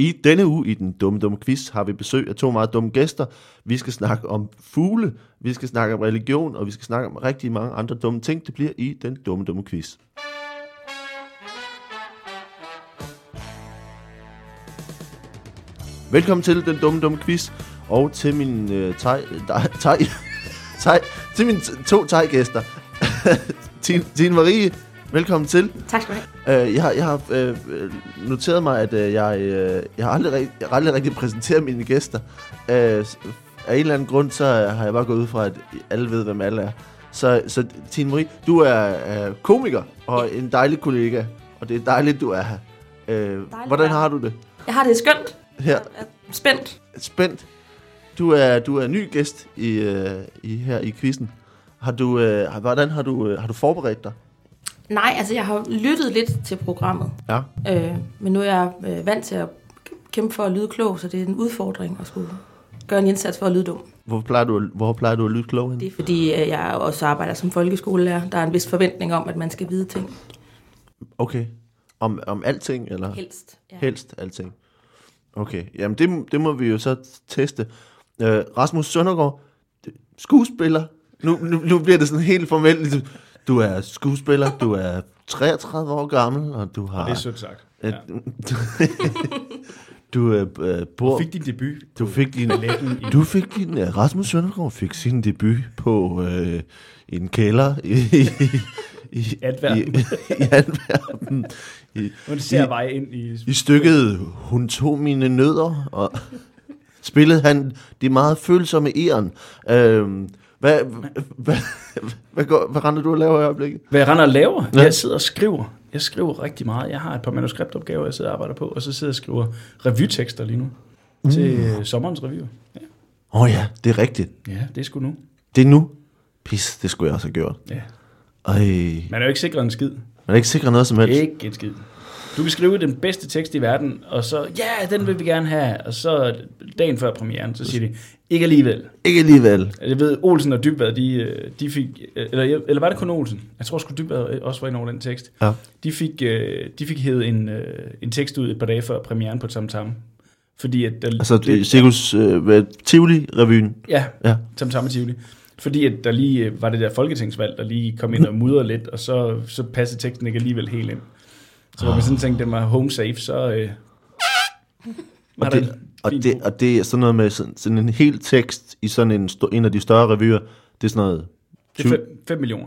I denne uge i den dumme dumme quiz har vi besøg af to meget dumme gæster. Vi skal snakke om fugle, vi skal snakke om religion, og vi skal snakke om rigtig mange andre dumme ting. Det bliver i den dumme dumme quiz. Velkommen til den dumme dumme quiz, og til min øh, tej, tej, tej, til mine t- to teggæster. Tine, Tine Marie, velkommen til. Tak skal du have. Øh, jeg har, jeg har øh, noteret mig, at øh, jeg, øh, jeg, har aldrig, rig- jeg har aldrig rigtig præsenteret mine gæster. Øh, af en eller anden grund, så har jeg bare gået ud fra, at alle ved, hvem alle er. Så, så Tine Marie, du er øh, komiker og en dejlig kollega, og det er dejligt, du er her. Øh, hvordan har du det Jeg har det skønt. her? Jeg er spændt. Spændt. Du er, du er ny gæst i, øh, i, her i quizzen. Har du, øh, hvordan har du, øh, har du forberedt dig? Nej, altså jeg har lyttet lidt til programmet. Ja. Øh, men nu er jeg øh, vant til at kæmpe for at lyde klog, så det er en udfordring at skulle gøre en indsats for at lyde dum. Hvor plejer du, at- hvor plejer du at lytte klog hen? Det er fordi, øh, jeg også arbejder som folkeskolelærer. Der er en vis forventning om, at man skal vide ting. Okay. Om, om alting, eller? Helst. Ja. Helst alting. Okay, jamen det, det må vi jo så teste. Øh, Rasmus Søndergaard, skuespiller. Nu, nu, nu bliver det sådan helt formelt. Du er skuespiller, du er 33 år gammel, og du har... Det er sødt sagt. et, Ja. du øh, øh, bor... Du fik din debut. Du fik din, du fik din, uh, Rasmus Søndergaard fik sin debut på uh, en kælder i, i, i, Antwerpen. i, i Antwerpen. I, Hun ser I- vej ind i... I stykket Hun tog mine nødder, og spillede han de meget følsomme æren. Øhm, hvad, hvad, hvad, går, hvad render du og laver i øjeblikket? Hvad jeg render og laver? Ja. Ja. Jeg sidder og skriver. Jeg skriver rigtig meget. Jeg har et par manuskriptopgaver, jeg sidder og arbejder på, og så sidder jeg og skriver revytekster lige nu. Uh. Til øh, sommerens revy. Ja. Åh oh ja, det er rigtigt. ja, det er sgu nu. Det er nu. Pis, det skulle jeg også have gjort. Ja. Ej, Man er jo ikke sikret en skid. man er ikke sikker noget som helst. Ikke en skid. Du kan skrive den bedste tekst i verden, og så, ja, den vil vi gerne have. Og så dagen før premieren, så siger de, ikke alligevel. Ikke alligevel. Jeg ved, Olsen og Dybvad, de, de fik, eller, eller var det kun Olsen? Jeg tror sgu Dybvad også var inde over den tekst. Ja. De fik, øh, de fik hævet en, øh, en tekst ud et par dage før premieren på Tam Tam. Fordi at der, Altså, det, Cirkus øh, Tivoli-revyen. Ja, Ja. Tam Tam og Tivoli. Fordi at der lige øh, var det der folketingsvalg, der lige kom ind og mudrede lidt, og så, så passede teksten ikke alligevel helt ind. Så hvor man sådan tænkte, den var home safe, så... Øh, Og det, og, det, og det er sådan noget med sådan, sådan en hel tekst i sådan en, en af de større revyer. Det er sådan noget... Det er 5 millioner.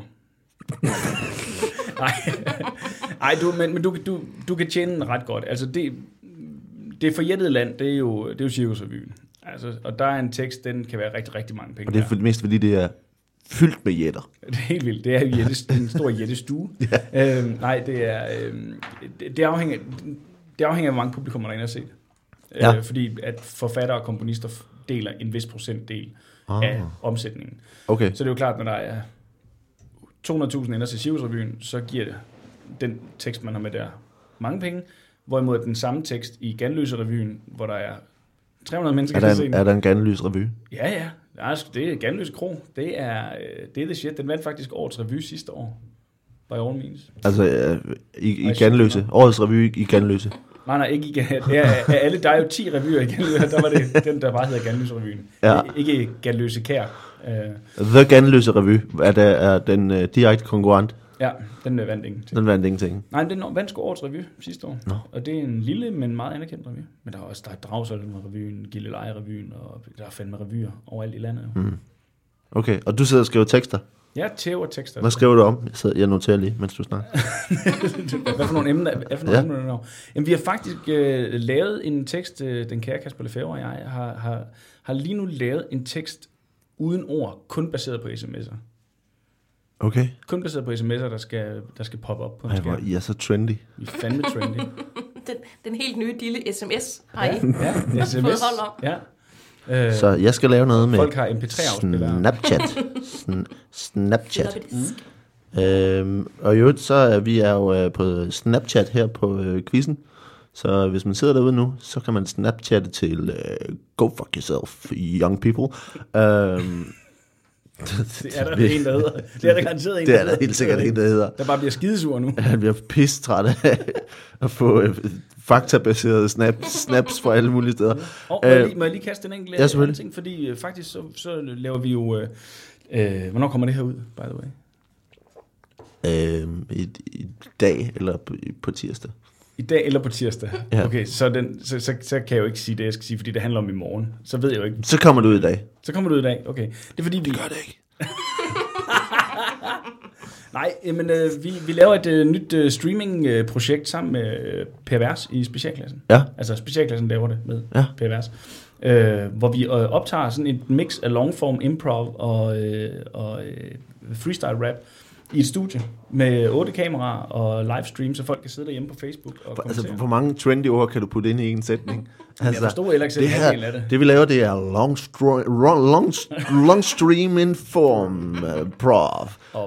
Nej, Ej, du, men, men du, du, du kan tjene den ret godt. Altså det, det forjættede land, det er jo, det er jo Cirkusrevyen. Altså, og der er en tekst, den kan være rigtig, rigtig mange penge. Og det er for det meste, fordi det er fyldt med jætter. Det er helt vildt. Det er jo jætte, en stor jættestue. ja. øhm, nej, det er... Øhm, det, det, afhænger, det afhænger af, hvor mange publikummer der er inde og se det. Ja. Øh, fordi at forfattere og komponister deler en vis procentdel Ah. af omsætningen. Okay. Så det er jo klart, når der er 200.000 ender til Sirius-revyen, så giver det den tekst, man har med der, mange penge. Hvorimod den samme tekst i Ganløse-revyen, hvor der er 300 mennesker, Er der der se en, den. er der en ganlys revy? Ja, ja. Sgu- det er Ganløse Kro. Det er, øh, det er the shit. Den vandt faktisk årets revy sidste år. By all means. Altså, øh, i, i Ganløse. Årets revy i Ganløse. Nej, nej, ikke igen. Ja, af alle, der er jo 10 revyer i Ganløse. Der var det den, der bare hedder Ganløse-revyen. Ja. Ikke Ganløse Kær. Uh, The Ganløse revy er, der, er den øh, direkte konkurrent. Ja, den øh, vandt ingenting. Den vandt ingenting. Nej, den vandt sgu årets revy sidste år. Nå. Og det er en lille, men meget anerkendt revy. Men der er også der er Dragsholm-revyen, Gilleleje-revyen, og der er fandme revyer overalt i landet. Jo. Mm. Okay, og du sidder og skriver tekster. Ja, tæv og tekster. Hvad skriver du om? Jeg, sidder, jeg noterer lige, mens du snakker. Hvad for nogle emner? Hvad for nogle Ja. emner er der? Jamen, vi har faktisk øh, lavet en tekst, øh, den kære Kasper Lefebvre og jeg har, har, har lige nu lavet en tekst uden ord, kun baseret på sms'er. Okay. Kun baseret på sms'er, der skal, der skal poppe op på en Ej, hvor skærm. I er så trendy. Vi er fandme trendy. Den, den helt nye lille sms har I. ja, sms. Fået hold om. Ja. Øh, Så jeg skal lave noget med folk har MP3-afspillere. Snapchat. Sn- Snapchat. Loppedisk. Øhm, og i øvrigt, så er vi er jo øh, på Snapchat her på øh, quizzen. Så hvis man sidder derude nu, så kan man Snapchatte til øh, Go Fuck Yourself, Young People. Øhm, Det er der en, der hedder. Det er der garanteret en, Det er der helt sikkert en, der hedder. Der bare bliver skidesur nu. Han bliver pistræt af at få øh, faktabaserede snap, snaps fra alle mulige steder. Og må, jeg Øh, lige, må jeg lige kaste en enkelt ja, selvfølgelig. ting, fordi øh, faktisk så, så laver vi jo... Øh, øh, hvornår kommer det her ud, by the way? Øh, i, I dag eller på, på tirsdag. I dag eller på tirsdag? Ja. Okay, så, den, så, så, så kan jeg jo ikke sige det, jeg skal sige, fordi det handler om i morgen. Så ved jeg jo ikke. Så kommer det ud i dag. Så kommer det ud i dag, okay. Det er fordi, vi... Gør det ikke. Nej, men øh, vi, vi laver et øh, nyt øh, streaming-projekt sammen med øh, Pervers i specialklassen. Ja. Altså specialklassen laver det med Ja. Pervers. Øh, hvor vi øh, optager sådan et mix af longform improv og, øh, og øh, freestyle rap i et studie med otte kameraer og livestream, så folk kan sidde derhjemme på Facebook og Altså, kommentere. hvor mange trendy ord kan du putte ind i en sætning? Altså, jeg forstod heller ikke selv det, halvdelen af her, det. det vi laver, det er long, stro- ro- long, long stream in form uh, prov. Uh,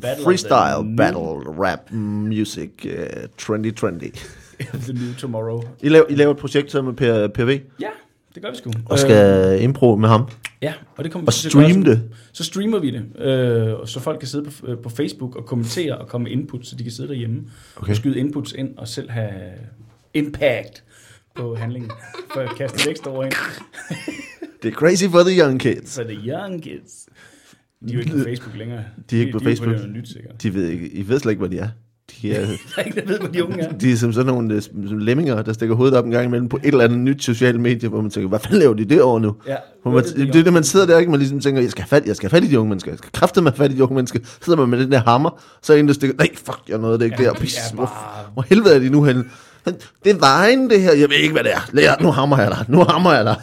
battle of freestyle, battle, rap, music, uh, trendy, trendy. The new tomorrow. I laver, I laver et projekt sammen med Per- PV, Ja, det gør vi sgu. og skal uh, impro med ham, Ja, og det kommer og vi streame sådan- det. Så streamer vi det, øh, så folk kan sidde på, øh, på Facebook og kommentere og komme med input, så de kan sidde derhjemme Okay. og skyde inputs ind og selv have impact på handlingen, for at kaste et ekstra ord ind. Det er crazy for the young kids. Så the young kids, de er jo ikke på Facebook længere. De er ikke på de, Facebook. De er på nyt, sikkert. De ved ikke, I ved slet ikke, hvad de er. De er, Der er ikke, der ved, hvad de unge er. de er som sådan nogle øh, som lemminger, der stikker hovedet op en gang imellem på et eller andet nyt socialt medie, hvor man tænker, hvad fanden laver de det over nu? Ja, Hvor man, det er det, man sidder der, ikke? Man ligesom tænker, jeg skal have fat, jeg skal have fat i de unge mennesker. Jeg skal kræfte med fat i de unge mennesker. Så sidder man med den der hammer, så er en, der stikker, nej, fuck, jeg nåede det ikke Ja, der. det Pis, hvor, bare- hvor helvede er de nu henne? Det er vejen, det her. Jeg ved ikke, hvad det er. Lær, nu hammer jeg dig. Nu hammer jeg dig.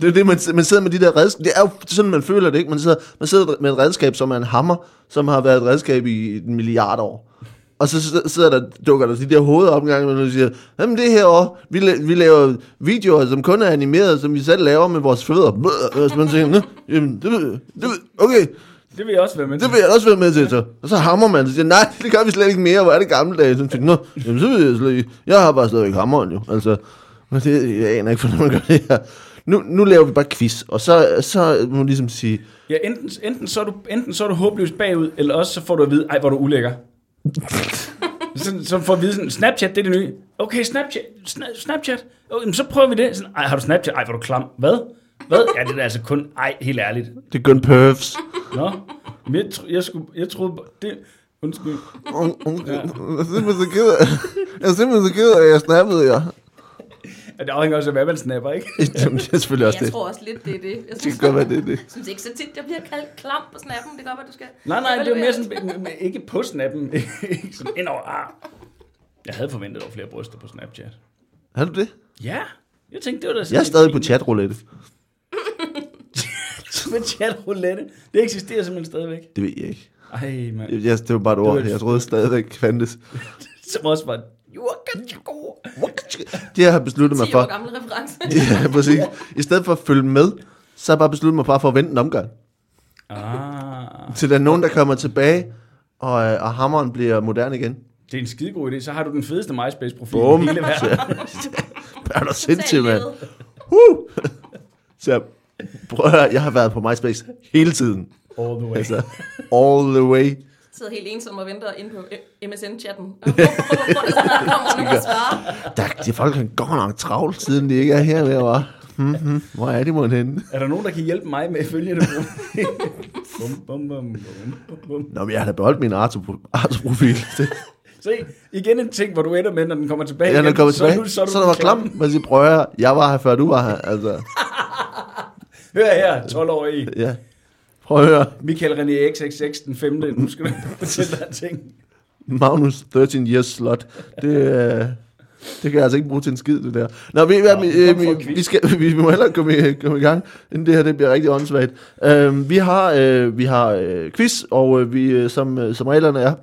Det er det, man, man sidder med de der redskaber. Det er jo sådan, man føler det, ikke? Man sidder, man sidder med et redskab, som er en hammer, som har været et redskab i en milliard år. Og så sid- sidder der, dukker der de der gang, og siger, jamen det her år, vi, la- vi laver videoer, som kun er animeret, som vi selv laver med vores fødder. Og så man Nå, jamen, det, det, okay, Det vil jeg også være med til. det vil jeg også være med til, så. Og så hammer man, og siger, nej, det gør vi slet ikke mere, hvor er det gamle Så tænker, Nå, jamen så ved jeg slet ikke. Jeg har bare stadigvæk hammeren jo, altså. Men det, jeg aner ikke, hvordan man gør det her. Nu, nu laver vi bare quiz, og så, så må man ligesom sige, Ja, enten, enten, så er du, enten så er du håbløst bagud, eller også så får du at vide, ej, hvor er du ulækker. Så, så får vide sådan, Snapchat, det er det nye. Okay, Snapchat, Sna- Snapchat. Okay, så prøver vi det. Sådan, ej, har du Snapchat? Ej, hvor du klam. Hvad? Hvad? Ja, det er altså kun, ej, helt ærligt. det er kun pervs. Nå, men jeg, tro, jeg, skulle, jeg troede, det, undskyld. Un- Undskyld, jeg er simpelthen så ked af, jeg er simpelthen så ked af, at jeg snappede jer. Ja, det afhænger også af, hvad man snapper, ikke? Jamen, det er selvfølgelig også Jeg det. tror også lidt, det er det. Jeg Det synes, kan godt være, det er det. synes ikke så tit, jeg bliver kaldt klam på snappen. Det kan godt være, du skal... Nej, nej, det var mere sådan, ikke på snappen, ikke sådan ind over, ah. Jeg havde forventet, at der var flere bryster på Snapchat. Har du det? Ja, jeg tænkte, det var da Jeg er stadig på chatroulette. med chatroulette. Det eksisterer simpelthen stadigvæk. Det ved jeg ikke. Ej, mand. Jeg, det var bare et Det ord, et- jeg troede stadigvæk fandtes. Som også var... Jurkatjako. Det jeg har besluttet mig 10 for, år gammel reference. Ja, præcis. I stedet for at følge med, så har jeg bare besluttet mig bare for at vente en omgang. Ah, Til der er nogen, der kommer tilbage, og, øh, og hammeren bliver moderne igen. det er en skidegod idé. Så har du den fedeste MySpace-profil i hele verden. Er du sindssygt, mand? Uh! Så prøv at høre, jeg har været på MySpace hele tiden. All the way. Altså, all the way. Sidder helt ensom og venter inde på øh, MSN-chatten. Der de folk han går nok travlt, siden de ikke er her med, var. Hmm, hmm. Hvor er de mon henne? Er der nogen, der kan hjælpe mig med at følge det? bum, bum, bum, bum, bum. Nå, men jeg har da beholdt min Arto- Arto-profil. Se, igen en ting, hvor du ender med, når den kommer tilbage. Ja, når jeg kommer så er tilbage, du- så, så der var klam. Man siger, prøv at høre, jeg var her, før du var her. Altså, Hør her, 12-årige. ja. Prøv at høre. Michael René XXX den 5. Nu skal du fortælle dig ting. Magnus 13 years slot. Det, øh, det kan jeg altså ikke bruge til en skid, det der. Nå, vi, Nå, Nå, vi, for øh, vi, vi, skal, vi, vi må hellere komme i, komme i gang, inden det her det bliver rigtig åndssvagt. Øh, vi har, øh, vi har øh, quiz, og øh, vi, øh, som, øh, som reglerne er,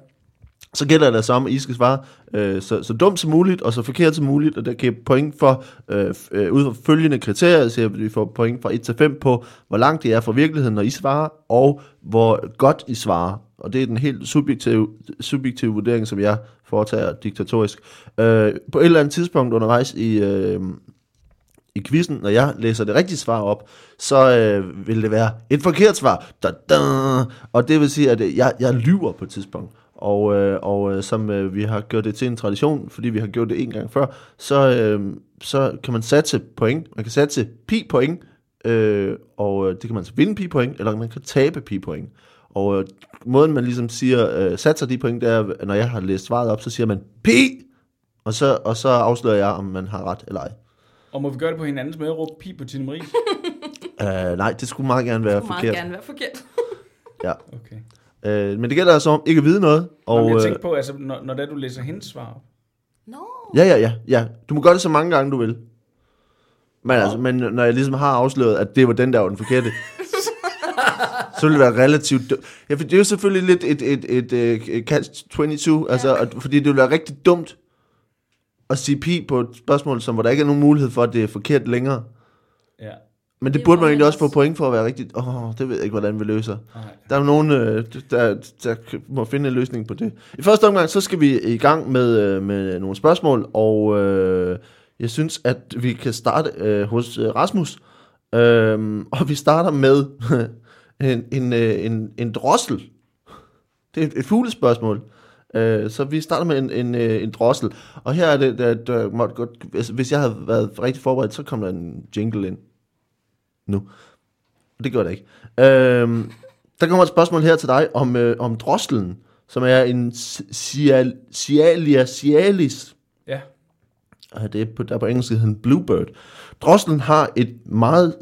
så gælder det altså samme, I skal svare øh, så, så dumt som muligt, og så forkert som muligt, og der kan I point for, øh, øh, ud fra følgende kriterier, så vi får point fra 1 til 5 på, hvor langt det er fra virkeligheden, når I svarer, og hvor godt I svarer. Og det er den helt subjektive, subjektive vurdering, som jeg foretager diktatorisk. Øh, på et eller andet tidspunkt undervejs i, øh, i quizzen, når jeg læser det rigtige svar op, så øh, vil det være et forkert svar. Da, da. Og det vil sige, at jeg, jeg lyver på et tidspunkt. Og, øh, og øh, som øh, vi har gjort det til en tradition, fordi vi har gjort det en gang før, så, øh, så kan man satse point. Man kan satse pi point, øh, og øh, det kan man så vinde pi point, eller man kan tabe pi point. Og øh, måden man ligesom siger, øh, satser de point, det er, når jeg har læst svaret op, så siger man pi, og så, og så afslører jeg, om man har ret eller ej. Og må vi gøre det på hinandens måde, råbe pi på Tine Marie? Uh, nej, det skulle meget gerne være Det meget forkert. gerne være forkert. Ja. Okay. Uh, men det gælder altså om ikke at vide noget. Og, Og, jeg øh, tænkte på, altså, når, når det du læser hendes svar. Nå. ja, ja, ja, ja. Du må gøre det så mange gange, du vil. Men, altså, men når jeg ligesom har afsløret, at det var den, der var den forkerte, så vil det være relativt... dum- Ja, for det er jo selvfølgelig lidt et, et, et, et, et catch-22, altså, at, fordi det vil være rigtig dumt at sige pi på et spørgsmål, som, hvor der ikke er nogen mulighed for, at det er forkert længere. Ja. Men det, Det burde man egentlig også få point for at være rigtigt. Åh, oh, det ved jeg ikke, hvordan vi løser. Nej. Der er nogen, øh, der, der må finde en løsning på det. I første omgang, så skal vi i gang med, øh, med nogle spørgsmål, og øh, jeg synes, at vi kan starte øh, hos øh, Rasmus. Øh, og vi starter med en, en, en, en drossel. Det er et, et fuglespørgsmål. Øh, så vi starter med en, en, en drossel. Og her er det, måtte godt, hvis, hvis jeg havde været rigtig forberedt, så kom der en jingle ind. Nu. Det gjorde det ikke. Øhm, der kommer et spørgsmål her til dig om, øh, om drosselen, som er en cial, Cialia cialis. Ja. Og Det er på, der på engelsk hedder den bluebird. Drosselen har et meget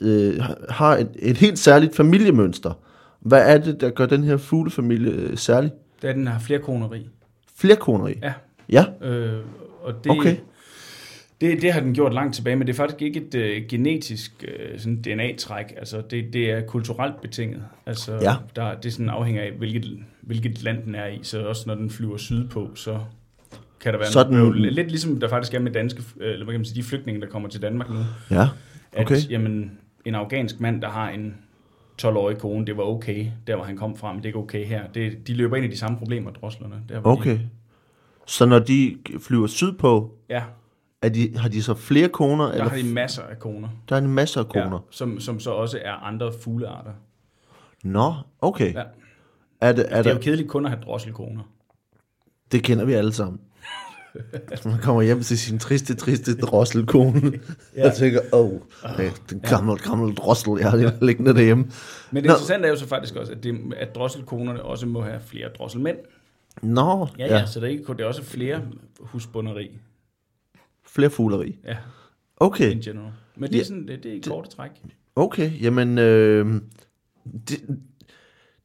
øh, har et, et helt særligt familiemønster. Hvad er det, der gør den her fuglefamilie øh, særlig? Det er, den har flere koneri. Flerkoneri. Ja. Ja, Øh, og det, Okay. Det, det har den gjort langt tilbage, men det er faktisk ikke et øh, genetisk øh, sådan DNA-træk. Altså, det, det er kulturelt betinget. Altså, Ja. der, det sådan afhænger af, hvilket, hvilket land den er i. Så også når den flyver sydpå, så kan der være Sådan- noget. Lidt ligesom der faktisk er med danske, øh, eller hvad kan man sige, de flygtninge, der kommer til Danmark nu. ja. At, Okay. jamen, en afghansk mand, der har en 12-årig kone, det var okay, der hvor han kom fra, men det er ikke okay her. Det, de løber ind i de samme problemer, drosslerne. Der, Okay. Så når de flyver sydpå, De, ja, er de, har de så flere koner? der eller har de masser af koner. der er en masse af koner. Ja, som, som så også er andre fuglearter. Nå, okay. Ja. Er det, er Det er der, jo kedeligt kun at have drosselkoner. det kender vi alle sammen. Man kommer hjem til sin triste, triste drosselkone, ja. og tænker, åh, oh, den gamle, gamle drossel, jeg har liggende derhjemme. Men det Nå. interessante er jo så faktisk også, at, det, at drosselkonerne også må have flere drosselmænd. Nå, Ja, ja, ja. så der er ikke kun, det er også flere husbunderi. Flere fugleri. Ja, Okay, in general. Men det er Ja. sådan, det, det er i korte træk. okay, jamen, øh, det,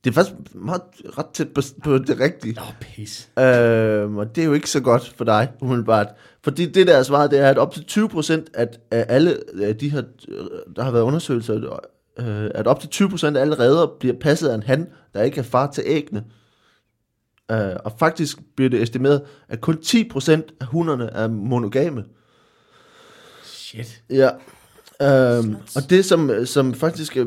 det er faktisk meget ret tæt på, på det rigtige. Åh, oh, pis. Øh, og det er jo ikke så godt for dig, umiddelbart. Fordi det der er svaret, det er, at op til 20% af, af alle af de her, der har været undersøgelser, øh, at op til 20% af alle redder bliver passet af en han, der ikke er far til æggene. Øh, og faktisk bliver det estimeret, at kun 10% af hunderne er monogame. Shit. Ja. Øhm, og det, som, som faktisk er,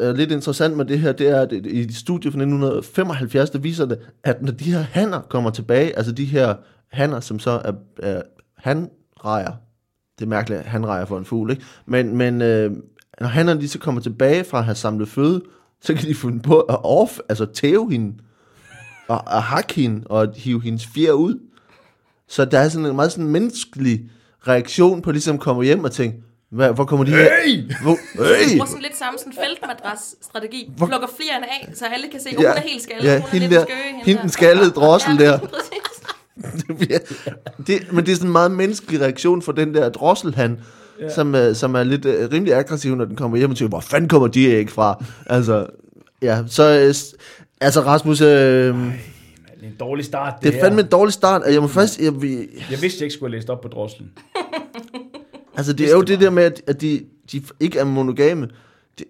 er lidt interessant med det her, det er, at i et studie fra 1975, der viser det, at når de her hanner kommer tilbage, altså de her hanner, som så er, er hanrejer, det er mærkeligt, at hanrejer for en fugl, ikke? Men, men øh, når hannerne de så kommer tilbage fra at have samlet føde, så kan de finde på at off, altså tæve hende, og, og hakke hende, og hive hendes fjer ud. Så der er sådan en meget sådan menneskelig reaktion på ligesom at komme hjem og tænke, hvad, hvor kommer de her? Hey! Hvor, hey! Bruger sådan lidt samme sådan feltmadras-strategi. Hvor- Plukker fjerne af, så alle kan se, at hun er helt skaldet. ja, hun er hende, lidt der, skøge. hende den skaldede drossel ja, der. Det bliver- det, men det er sådan en meget menneskelig reaktion for den der drosselhan, ja. som, uh, som er lidt uh, rimelig aggressiv, når den kommer hjem og siger, hvor fanden kommer de ikke fra? Altså, ja, så, uh, s- altså Rasmus, det Det er en dårlig start, det, er her. fandme en dårlig start, jeg må faktisk, jeg, vi, Jeg vidste, jeg ikke skulle læst op på drosselen. altså det er jo det der med, at, at de, de ikke er monogame. Det,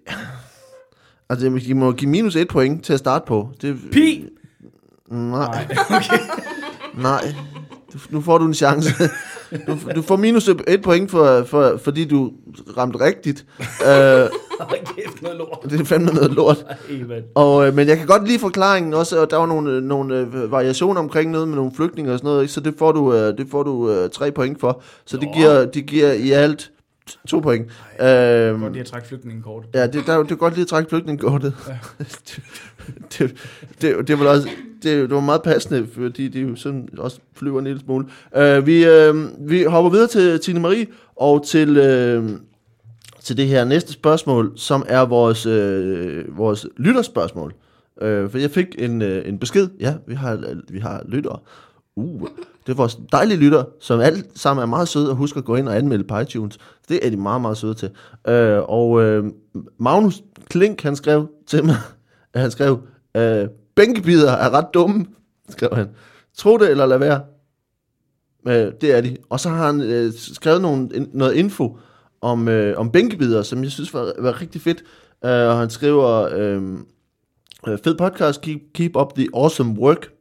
altså, de må give minus et point til at starte på. Det, Pi! Nej. Nej, okay. Nej, du, nu får du en chance. Du, du får minus et point, for, for, fordi du ramte rigtigt. Hold kæft, noget lort. det er fandme noget lort. Ej. Og, øh, men jeg kan godt lide forklaringen også, og der var nogle, øh, nogle øh, variationer omkring noget med nogle flygtninge og sådan noget, ikke? så det får du, øh, det får du øh, tre point for. Så det giver, det giver i alt To point. Godt Øhm, lige at trække flygtningekort. ja, det, der, det er godt lige at trække flygtningekortet. Ja. det, det, det, det, var også, det, det var meget passende, fordi det jo sådan også flyver en lille smule. Uh, vi, uh, vi hopper videre til Tine Marie, og til, uh, til det her næste spørgsmål, som er vores, uh, vores lytterspørgsmål. Uh, for jeg fik en, uh, en besked. Ja, vi har, vi har lyttere. Uh, det er vores dejlige lytter, som alt sammen er meget søde og husker at gå ind og anmelde på iTunes. Det er de meget, meget søde til. Øh, og øh, Magnus Klink, han skrev til mig, at han skrev, øh, bænkebider er ret dumme, skrev han. Tro det eller lad være. Øh, det er de. Og så har han øh, skrevet nogle, in, noget info om, øh, om bænkebider, som jeg synes var, var rigtig fedt. Øh, og han skriver, øh, fed podcast, keep, keep up the awesome work.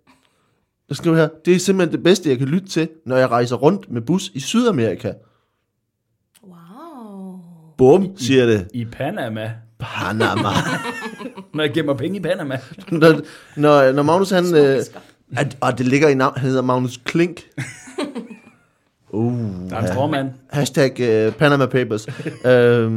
Der skriver her, det er simpelthen det bedste, jeg kan lytte til, når jeg rejser rundt med bus i Sydamerika. Wow. Bum, siger det. I Panama. Panama. Når jeg gemmer penge i Panama. når, når, når Magnus han... Øh, at, og det ligger i navn, han hedder Magnus Klink. Uh, Der er en stråmand. Hashtag uh, Panama Papers. uh,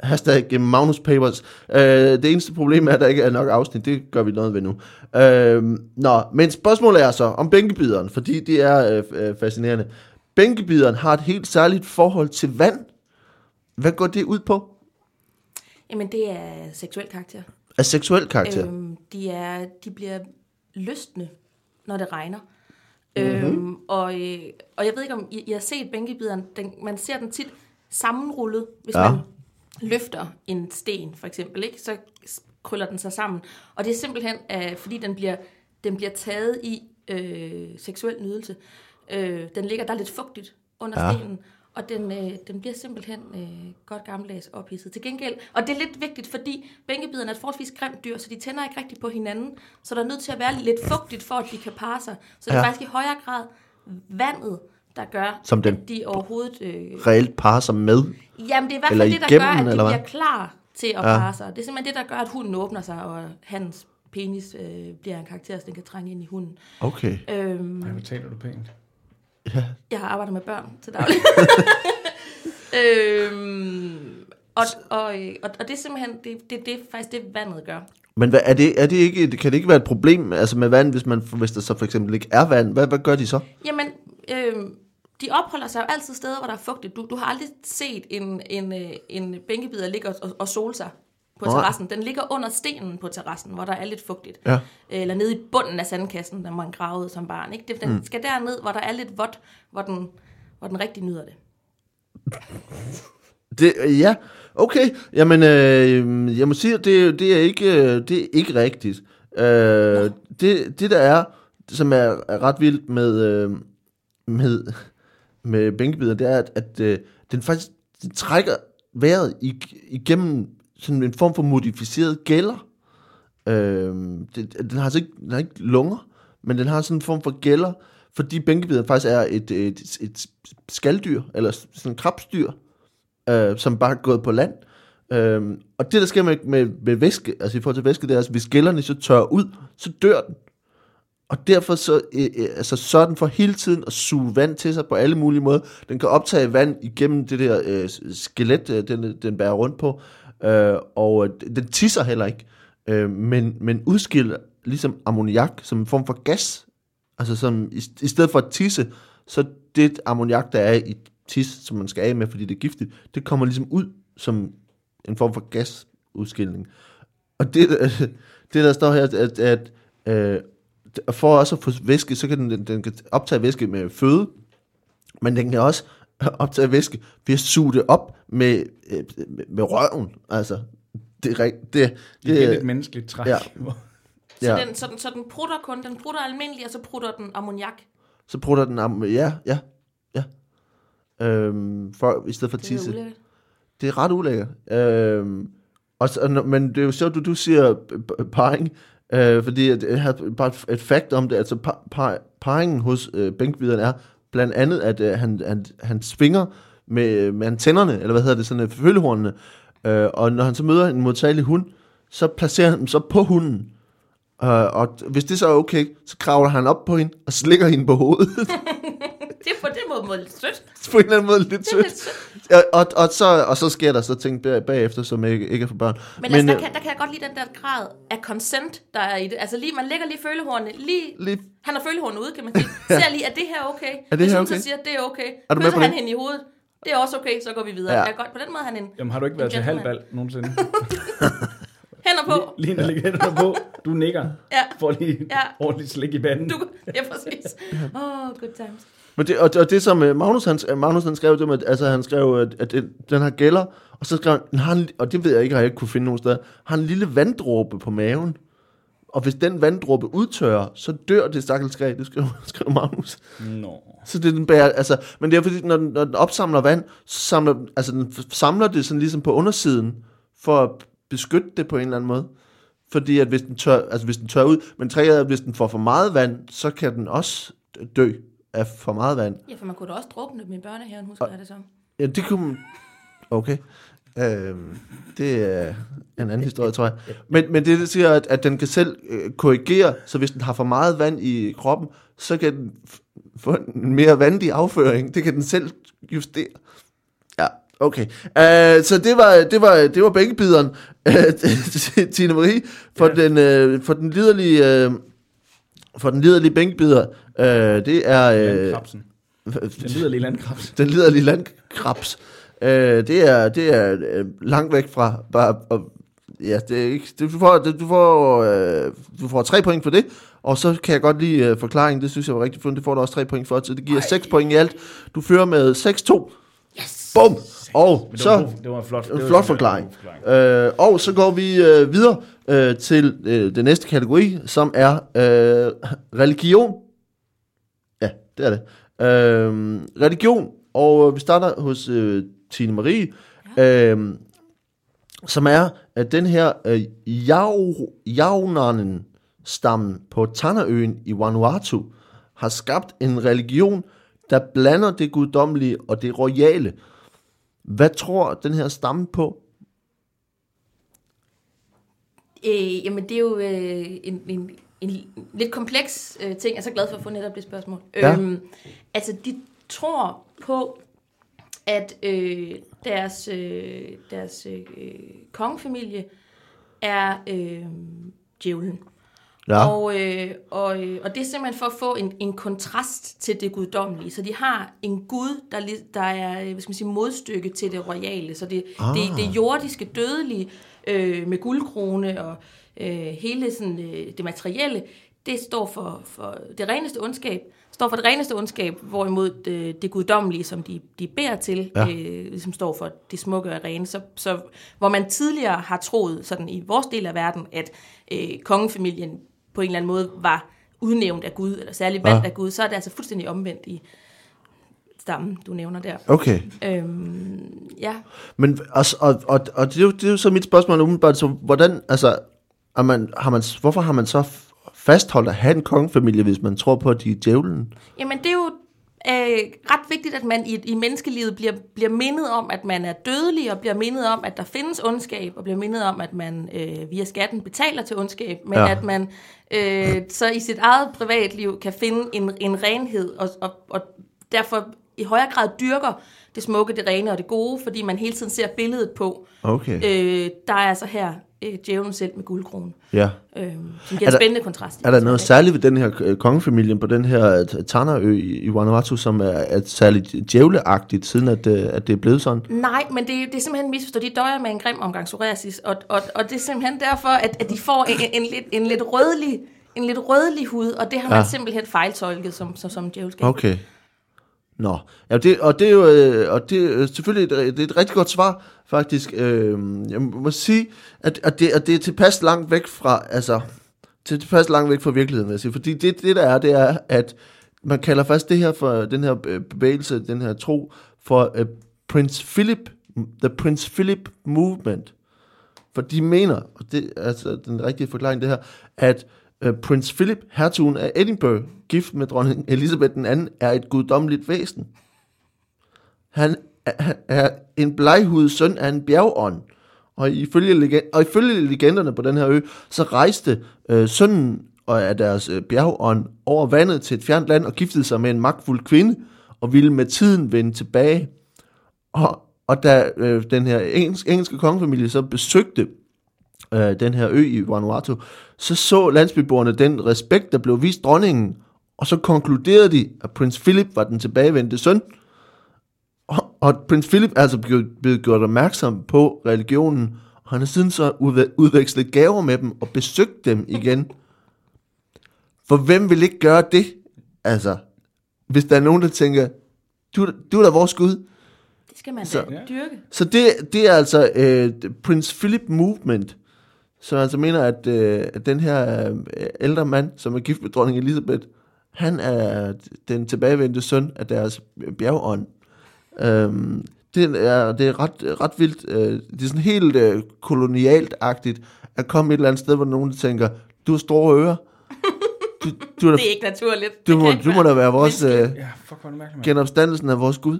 hashtag uh, Magnus Papers. Uh, det eneste problem er, at der ikke er nok afsnit. Det gør vi noget ved nu. Uh, nå, men spørgsmålet er så om bænkebideren, fordi det er uh, fascinerende. Bænkebideren har et helt særligt forhold til vand. Hvad går det ud på? Jamen, det er seksuel karakter. Af seksuel karakter? Øhm, de, er, de bliver lystne, når det regner. Mhm. Mm-hmm. Øhm, og, øh, og jeg ved ikke, om I, I har set bænkebideren. Den, man ser den tit sammenrullet, hvis Ja. man løfter en sten, for eksempel. Ikke? Så krøller den sig sammen. Og det er simpelthen, øh, fordi den bliver, den bliver taget i øh, seksuel nydelse. Øh, den ligger der er lidt fugtigt under ja. stenen. Og den, øh, den bliver simpelthen øh, godt gammeldags ophidset. Til gengæld, og det er lidt vigtigt, fordi bænkebiderne er et forholdsvis grimt dyr, så de tænder ikke rigtigt på hinanden. Så der er nødt til at være lidt fugtigt, for at de kan parre sig. Så det er Ja. faktisk i højere grad vandet, der gør, Som den- at de overhovedet... Øh, Reelt parrer sig med? jamen, det er i hvert fald det, der igennem, gør, at de bliver klar til at Ja. parre sig. Det er simpelthen det, der gør, at hunden åbner sig, og hans penis øh, bliver en karakter, så den kan trænge ind i hunden. Okay. Øhm, Ej, hvor taler du pænt. Jeg har arbejdet med børn til daglig. øhm, og, og, øh, og, og det er simpelthen, det, det, det er faktisk det, vandet gør. Men hvad, er det, er det ikke, kan det ikke være et problem altså med vand, hvis, man, hvis der så for eksempel ikke er vand? Hvad, hvad gør de så? Jamen, øhm, de opholder sig jo altid steder, hvor der er fugtigt. Du, du har aldrig set en, en, øh, en bænkebider ligge og, og, og sole sig på terrassen. Den ligger under stenen på terrassen, hvor der er lidt fugtigt. Ja. Eller nede i bunden af sandkassen, der man gravede som barn. Ikke? Det, Den mm. skal derned, hvor der er lidt vådt, hvor den, hvor den rigtig nyder det. Det, ja, okay. Jamen, øh, jeg må sige, at det, det, er, ikke, det er ikke rigtigt. Øh, det, det, der er, som er, er ret vildt med, øh, med, med bænkebider, det er, at, at øh, den faktisk den trækker vejret ig- igennem sådan en form for modificeret gælder. Øh, det, den, har altså ikke, den har ikke lunger, men den har sådan en form for gælder, fordi bænkebider faktisk er et, et, et skalddyr, eller sådan en krabstyr, øh, som bare er gået på land. Øh, og det, der sker med, med, med væske, altså i forhold til væske, det er, at hvis gælderne så tørrer ud, så dør den. Og derfor så, øh, øh, altså, er den for hele tiden at suge vand til sig på alle mulige måder. Den kan optage vand igennem det der øh, skelet, øh, den, den bærer rundt på. Øh, og den tisser heller ikke. Øh, men, men udskiller ligesom ammoniak som en form for gas. Altså som, i, i stedet for at tisse, så det ammoniak, der er i tis, som man skal af med, fordi det er giftigt, det kommer ligesom ud som en form for gasudskilning. Og det, det der står her, at, at, at øh, for også at få væske, så kan den, den kan optage væske med føde, men den kan også optage væske ved at suge det op med, øh, med, røven. Altså, det, er det, Det, det er lidt menneskeligt træk. ja. Så, ja. den, så, den, så den prutter kun, den prutter almindeligt, og så prutter den ammoniak. så prutter den am- ja, ja, ja. Øhm, for, I stedet for Det er tisse. ulækkert. Det er ret ulækkert. Øhm, og så, men det er jo sjovt, at du siger parring, øh, fordi at jeg har bare et- fakt om det. Altså par, par, parringen hos øh, bænkvideren er blandt andet, at øh, han, han, han svinger med, med antennerne, eller hvad hedder det, sådan øh, følgehornene. Øh, og når han så møder en modtagelig hund, så placerer han dem så på hunden. Øh, og hvis det så er okay, så kravler han op på hende og slikker hende på hovedet. Det er På den måde må det lidt sødt. på en eller anden måde lidt Det er sødt. lidt sødt. Ja, og, og, så, og så sker der så ting bag- bagefter, som ikke, ikke er for børn. Men, Men altså, der, øh, kan, der kan jeg godt lide den der grad af consent, der er i det. Altså lige, man lægger lige følehornene, lige, Lige- han har følehornene ude, kan man sige. Ser lige, er det her okay? Er det Hvis her hun okay? så siger, det er okay. Er du med på han det? hende i hovedet, det er også okay, så går vi videre. Ja. Ja. Jeg godt, på den måde er han en Jamen, har du ikke været til halvbal nogensinde? hænder på. Lige når ligger hænderne på, du nikker. Ja. Får lige Ja. ordentligt slik i panden. Du, ja, præcis. Åh, oh, good times. Men det, og, og det som øh, Magnus, han, øh, Magnus han skrev, det med, altså han skrev, at, at det, den her gælder, og så skrev han, den har en, og det ved jeg ikke, har jeg ikke kunne finde nogen steder, har en lille vanddråbe på maven. Og hvis den vanddråbe udtørrer, så dør det stakkels græ, det skrev, skrev Magnus. Nå. Så det er den bærer, altså, men det er fordi, når den, når den opsamler vand, så samler, altså den samler det sådan ligesom på undersiden, for at beskytte det på en eller anden måde. Fordi at hvis den tør, altså hvis den tør ud, men træet hvis den får for meget vand, så kan den også dø af for meget vand. Ja, for man kunne da også drukne dem i børnehaven, husker jeg det som. Ja, det kunne man... Okay. Øhm, det er en anden historie, tror jeg. Men, men det, det siger, at, at den kan selv øh, korrigere, så hvis den har for meget vand i kroppen, så kan den få en mere vandig afføring. Det kan den selv justere. Ja, okay. Uh, så det var, det var, det var bænkebideren, uh, Tine Marie, for, Ja. den, uh, for den liderlige... Uh, for den liderlige bænkebider, uh, det er... Landkrabsen. Uh, Den lyder lige landkrabs. den liderlige landkrabs. Øh, det er, det er øh, langt væk fra bare, og, ja, det er ikke, det, du, får, det, du, får, øh, du får tre point for det, og så kan jeg godt lide øh, forklaringen, det synes jeg var rigtig fundet, det får du også tre point for, så det giver Ej. seks point i alt. Du fører med 6-2. Yes! Bum! Og det, så... var, det var en flot, det En var flot forklaring. forklaring. Øh, og så går vi øh, videre øh, til øh, den næste kategori, som er øh, religion. Ja, det er det. Øh, religion, og vi starter hos øh, Tine Marie, øh, som er at den her øh, Javnanen stammen på Tanaøen i Vanuatu har skabt en religion, der blander det guddommelige og det royale. Hvad tror den her stamme på? Øh, jamen, det er jo øh, en, en, en lidt kompleks øh, ting. Jeg er så glad for at få netop det spørgsmål. Ja. Øhm, altså, de tror på, at øh, deres, øh, deres øh, kongefamilie er øh, djævlen. Ja. Og, øh, og, øh, og det er simpelthen for at få en, en kontrast til det guddommelige. Så de har en gud, der, der er øh, hvad skal man sige, modstykke til det royale. Så det, ah. det, det jordiske, dødelige øh, med guldkrone og øh, hele sådan, øh, det materielle, det står for, for det reneste ondskab. står for det reneste ondskab, hvorimod det, det guddommelige, som de, de beder til, Ja. ja. øh, ligesom står for det smukke og rene. Så, så hvor man tidligere har troet, sådan i vores del af verden, at øh, kongefamilien på en eller anden måde var udnævnt af Gud, eller særligt valgt Ja. af Gud, så er det altså fuldstændig omvendt i stammen, du nævner der. Okay. Øhm, ja, Men og, og, og, og det, er jo, det er jo så mit spørgsmål umiddelbart, så hvordan, altså, er man, har man, hvorfor har man så fastholdt at have en kongefamilie, hvis man tror på, at de er djævlen? Jamen, det er jo øh, ret vigtigt, at man i, i menneskelivet bliver, bliver mindet om, at man er dødelig, og bliver mindet om, at der findes ondskab, og bliver mindet om, at man øh, via skatten betaler til ondskab, men ja. at man øh, så i sit eget privatliv kan finde en, en renhed, og, og, og derfor i højere grad dyrker det smukke, det rene og det gode, fordi man hele tiden ser billedet på. Okay. Øh, der er altså her øh, djævlen selv med guldkronen, Ja. øh, som Er der- en spændende kontrast. Er der noget særligt ved den her øh, kongefamilien på den her øh, Tanaø i, i Vanuatu, som er, er særligt djævleagtigt, siden at, øh, at det er blevet sådan? Nej, men det, er- det er simpelthen misforstået. De døjer med en grim omgang psoriasis, og, og, og det er simpelthen derfor, at, at de får en, en, lidt, en lidt rødlig en lidt rødlig hud, og det har man Ja. ja. simpelthen fejltolket som, som, som djævelskab. Okay. Nå, ja, det, og det er jo øh, og det er selvfølgelig et, det er et rigtig godt svar, faktisk. Øh, jeg må sige, at, at, det, at det er tilpas langt væk fra, altså, til, tilpas langt væk fra virkeligheden, vil jeg sige. Fordi det, det der er, det er, at man kalder faktisk det her for, den her øh, bevægelse, den her tro, for uh, Prince Philip, the Prince Philip Movement. For de mener, og det er altså den rigtige forklaring det her, at uh, Prince Philip, hertugen af Edinburgh, gift med dronning Elisabeth II, er et guddommeligt væsen. Han er, en bleghudet søn af en bjergånd, og ifølge, legend, og ifølge legenderne på den her ø, så rejste øh, sønnen og af deres øh, bjergånd over vandet til et fjernt land og giftede sig med en magtfuld kvinde, og ville med tiden vende tilbage. Og, og da øh, den her engelsk, engelske kongefamilie så besøgte øh, den her ø i Vanuatu, så så landsbyboerne den respekt, der blev vist dronningen, og så konkluderede de, at prins Philip var den tilbagevendte søn. Og, og prins Philip er altså blevet, blevet gjort opmærksom på religionen, og han har siden så udve- udvekslet gaver med dem og besøgt dem igen. For hvem vil ikke gøre det? Altså, hvis der er nogen, der tænker, du, du er da vores Gud. Det skal man Så- da dyrke. Så det, det er altså øh, Prince Philip Movement, som altså mener, at, øh, at den her øh, ældre mand, som er gift med dronning Elisabeth, han er den tilbagevendte søn af deres bjergånd. Øhm, det er, det er ret, ret vildt. Øh, det er sådan helt øh, kolonialt-agtigt at komme et eller andet sted, hvor nogen tænker, du har store ører. Du, du, er da, Det er ikke naturligt. du, må, du må være da være vores øh, Ja, fuck, hvor genopstandelsen af vores Gud.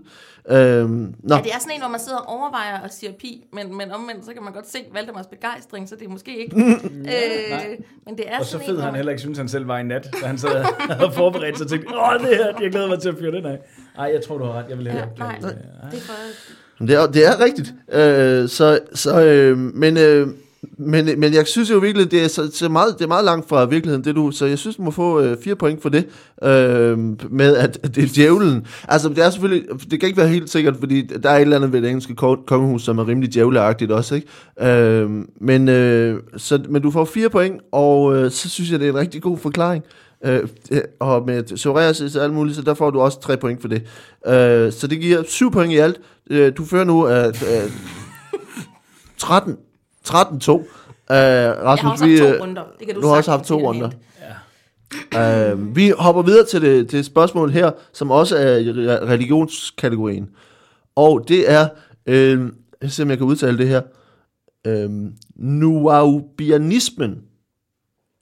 Øhm, nå, Ja, det er sådan en, hvor man sidder og overvejer og siger pi, men, men omvendt, så kan man godt se Valdemars begejstring, så det er måske ikke... øh, men det er Og så fed en, han hvor- heller ikke synes, han selv var i nat, da han sad og forberedte sig og tænkte, åh, det her, jeg glæder mig til at fyre den af. Ej, jeg tror, du har ret. Jeg vil hellere Ja, nej, det. Ej. det er for... Det er, det er rigtigt. Øh, så, så, øh, men, øh, men, men jeg synes jo virkelig, det er, så, så meget, det er meget langt fra virkeligheden, det du. Så jeg synes, du må få øh, fire point for det. Øh, med at, at det er djævlen. Altså, det er selvfølgelig, det kan ikke være helt sikkert, fordi der er et eller andet ved det engelske kongehus, som er rimelig djævleagtigt også, ikke? Øh, men, øh, så, men du får fire point, og øh, så synes jeg, det er en rigtig god forklaring. Øh, øh og med psoriasis og alt muligt, så der får du også tre point for det. Øh, så det giver syv point i alt. Øh, du fører nu øh, øh, 13 13-2. Øh, Jeg har Rasmus, også vi, haft øh, to runder. Det kan du, du har også haft to runder. rent. Øh, vi hopper videre til det, til spørgsmål her, som også er i re- religionskategorien. Og det er, øh, jeg skal se om jeg kan udtale det her, øh, Nuaubianismen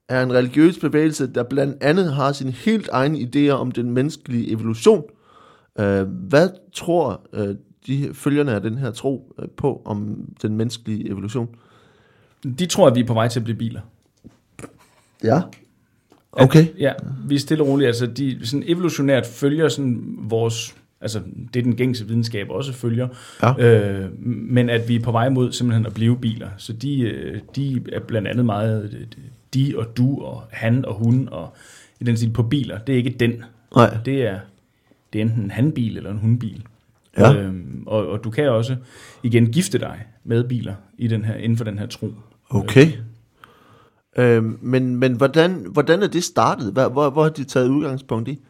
er en religiøs bevægelse, der blandt andet har sin helt egen idéer om den menneskelige evolution. Øh, hvad tror øh, de følgerne af den her tro øh, på om den menneskelige evolution? De tror, at vi er på vej til at blive biler. Ja. Okay. At, ja, vi er stille og roligt. Altså, de sådan evolutionært følger sådan vores... Altså, det er den gængse videnskab også følger. Ja. Øh, men at vi er på vej mod simpelthen at blive biler. Så de, øh, de er blandt andet meget øh, de og du og han og hun og i den stil på biler. Det er ikke den. Nej. Det er, det er enten en hanbil eller en hundbil. Ja. Øhm, og, og du kan også igen gifte dig med biler i den her, inden for den her tro. Okay. Øhm, men men hvordan, hvordan er det startet? Hvor, hvor, hvor har de taget udgangspunkt i?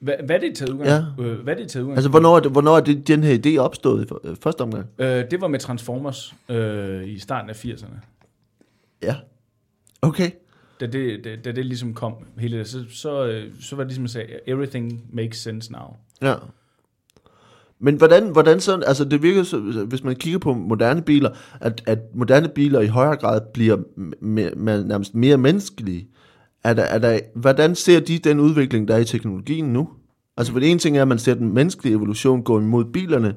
Hvad, hvad er det taget udgang? Ja. Øh, hvad er det taget udgang? Altså, hvornår er, det, hvornår er det, den her idé opstået i øh, første omgang? Øh, det var med Transformers øh, i starten af 80'erne. Ja. Okay. Da det, da, da det ligesom kom, hele det, så, så, øh, så var det ligesom at sige, everything makes sense now. Ja. Men hvordan, hvordan så, altså det virker så, hvis man kigger på moderne biler, at, at moderne biler i højere grad bliver mere, mere, nærmest mere menneskelige. Er der, er der, hvordan ser de den udvikling, der er i teknologien nu? Altså for det ene ting er, at man ser den menneskelige evolution gå imod bilerne,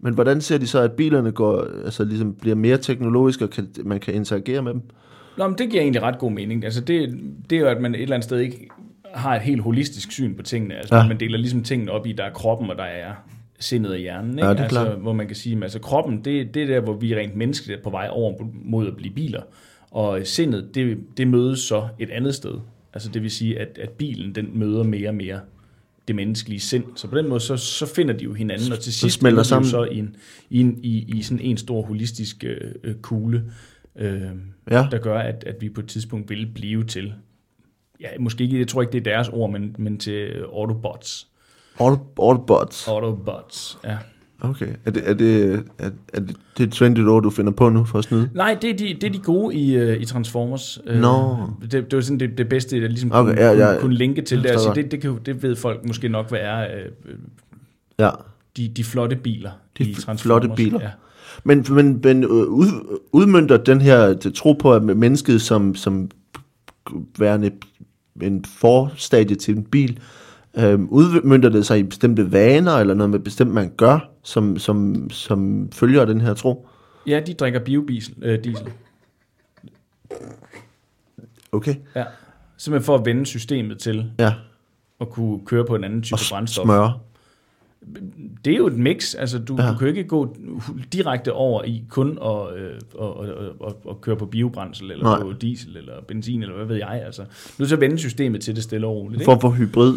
men hvordan ser de så, at bilerne går, altså ligesom bliver mere teknologiske, og kan, man kan interagere med dem? Nå, men det giver egentlig ret god mening. Altså det, det er jo, at man et eller andet sted ikke har et helt holistisk syn på tingene. Altså Ja. ja. man deler ligesom tingene op i, der er kroppen, og der er sindet og hjernen. Ikke? Ja, det er altså. Hvor man kan sige, at altså, kroppen, det, det er der, hvor vi rent menneskeligt er på vej over mod at blive biler. Og sindet, det, det mødes så et andet sted. Altså det vil sige, at, at bilen, den møder mere og mere det menneskelige sind. Så på den måde, så, så finder de jo hinanden, og til sidst smelter sammen. så i, en, i, en, i, i sådan en stor holistisk øh, øh, kugle, øh, Ja. der gør, at, at vi på et tidspunkt vil blive til, ja, måske ikke, jeg tror ikke, det er deres ord, men, men til Autobots. All, Autobots. Autobots, ja. Okay. Er det, er det, er, er det, det er et trendigt ord, du finder på nu for at snyde? Nej, det er de, det er de gode i, uh, i Transformers. Øh, Nå. Det, det var sådan det, det bedste, jeg ligesom Okay, kunne, ja, kunne, ja, kunne linke til det. Altså, det, det, kan, det ved folk måske nok, hvad er øh, Ja. de, de flotte biler De i Transformers. flotte biler. Ja. Men, men, men ud, udmyndter den her tro på, at mennesket som, som værende en forstadie til en bil, øh, udmyndter det sig i bestemte vaner, eller noget med bestemt, man gør, som, som, som følger den her tro? ja, de drikker biodiesel. Øh, diesel. Okay. Ja. Simpelthen for at vende systemet til Ja. at kunne køre på en anden type Og brændstof. smøre. det er jo et mix. Altså, du, Ja. ja. du kan jo ikke gå direkte over i kun at, øh, at, at, at, at køre på biobrændsel, eller Nej. Nej. på diesel, eller benzin, eller hvad ved jeg. Altså, du er så vende systemet til det stille og roligt. En Ikke? form for hybrid.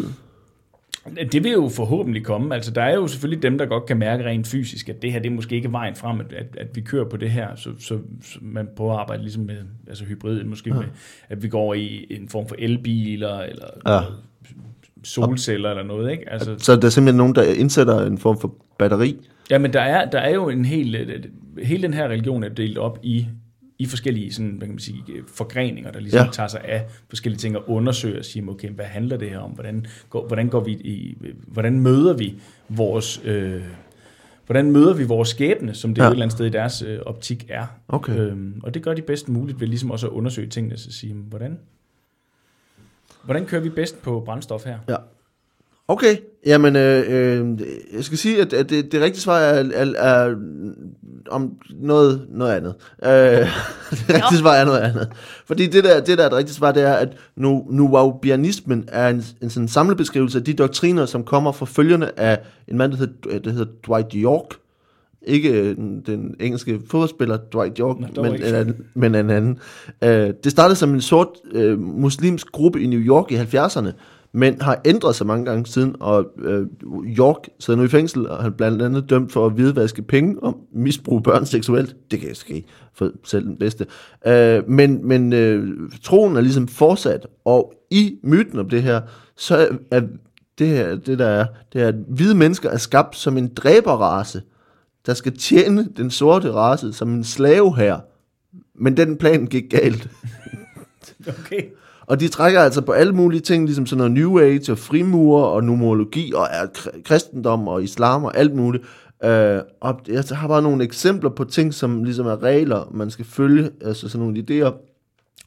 Det vil jo forhåbentlig komme. Altså, der er jo selvfølgelig dem, der godt kan mærke rent fysisk, at det her det er måske ikke vejen frem, at, at, at vi kører på det her. Så, så, så man prøver at arbejde ligesom med altså hybrid, måske ja. med, at vi går i en form for elbiler, eller Ja. solceller, eller noget. Ikke? Altså, Så der er simpelthen nogen, der indsætter en form for batteri. Ja, men der er, der er jo en hel... øh, Hele den her religion er delt op i, i forskellige sådan, hvad kan man sige, øh, forgreninger, der ligesom Ja. tager sig af forskellige ting og undersøger og siger, okay, hvad handler det her om? Hvordan går, hvordan går vi i... Hvordan møder vi vores... Øh, hvordan møder vi vores skæbne, som det ja. et eller andet sted i deres øh, optik er. Okay. Øhm, og det gør de bedst muligt ved ligesom også at undersøge tingene, så sige, hvordan, hvordan kører vi bedst på brændstof her? Ja. Okay, jamen, øh, øh, jeg skal sige, at, at det, det rigtige svar er, er, er om noget, noget andet. Øh, det rigtige svar er noget andet. Fordi det der, det der er det rigtige svar, det er, at nu, nuwaubianismen er en, en sådan samlebeskrivelse af de doktriner, som kommer fra følgerne af en mand, der hedder, der hedder Dwight York. Ikke øh, den, den engelske fodboldspiller Dwight York, Nå, men, en anden, men en anden. Øh, det startede som en sort øh, muslimsk gruppe i New York i 70'erne, men har ændret sig mange gange siden, og øh, York sidder nu i fængsel, og han blandt andet dømt for at hvidvaske penge og misbruge børn seksuelt. Det kan jeg ske for selv den bedste. Øh, men men øh, troen er ligesom fortsat, og i myten om det her, så er det her, det der er, det er, at hvide mennesker er skabt som en dræberrace, der skal tjene den sorte race som en slave her. Men den plan gik galt. Okay. Og de trækker altså på alle mulige ting, ligesom sådan noget New Age og frimur og numerologi og er kristendom og islam og alt muligt. Øh, og jeg har bare nogle eksempler på ting, som ligesom er regler, man skal følge, altså sådan nogle idéer.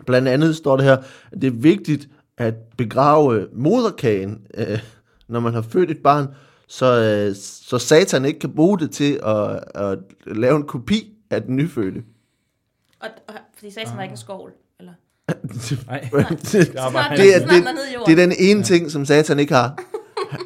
Blandt andet står det her, at det er vigtigt at begrave moderkagen, øh, når man har født et barn, så, øh, så satan ikke kan bruge det til at, at lave en kopi af den nyfødte. Og, og, fordi satan var ikke en skovl. Nej. det, er det, det, er den ene ting, som satan ikke har.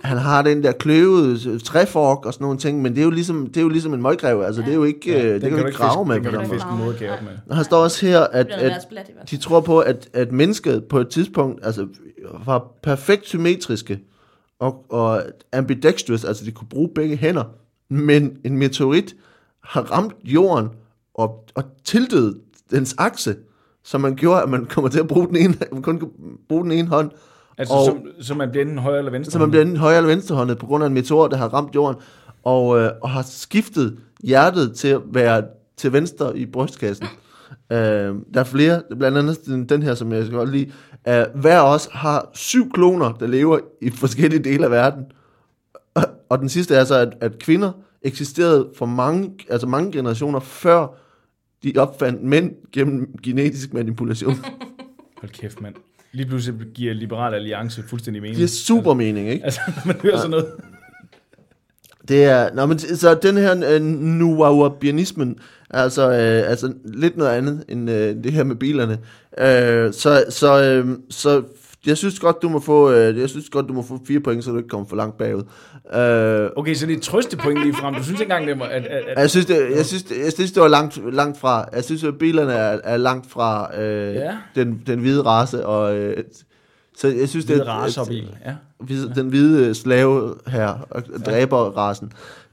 Han har den der kløvede træfork og sådan nogle ting, men det er jo ligesom, det er jo ligesom en møggreve. Altså, det er jo ikke, ja, det kan du ikke grave med. Det kan på du den ikke måde. fiske modergave med. Og Her står også her, at, at de tror på, at, at mennesket på et tidspunkt altså, var perfekt symmetriske og, og ambidextrous, altså de kunne bruge begge hænder, men en meteorit har ramt jorden og, og tiltet dens akse, så man gjorde, at man kommer til at bruge den ene, man kun kan bruge den ene hånd, Altså, Og- så, så man bliver enten højre eller venstre? så man bliver enten højre eller venstrehåndet på grund af en meteor, der har ramt jorden, og, øh, og har skiftet hjertet til at være til venstre i brystkassen. Øh, der er flere, blandt andet den, den her, som jeg skal godt lide. Øh, hver af os har syv kloner, der lever i forskellige dele af verden. Og, og den sidste er så, at, at kvinder eksisterede for mange, altså mange generationer før de opfandt mænd gennem genetisk manipulation. Hold kæft, mand. Lige pludselig giver Liberal Alliance fuldstændig mening. Det giver super mening, ikke? Altså, når man hører sådan noget. Det er, nå, men så den her øh, nuwabianismen er altså, øh, altså lidt noget andet end øh, det her med bilerne. Øh, så, så, øh, så jeg synes godt, du må få, øh, jeg synes godt, du må få fire point, så du ikke kommer for langt bagud. Øh, Okay, så det er et trøstepoint lige frem. Du synes ikke engang, det var, at, at, at jeg synes, det, jeg synes, det, jeg synes, det var langt, langt fra. Jeg synes, at bilerne er, er langt fra øh, Ja. den, den hvide race. Og, øh, så jeg synes, hvide det er racerbil. Ja. Hvide- den hvide slave her, og dræberrasen.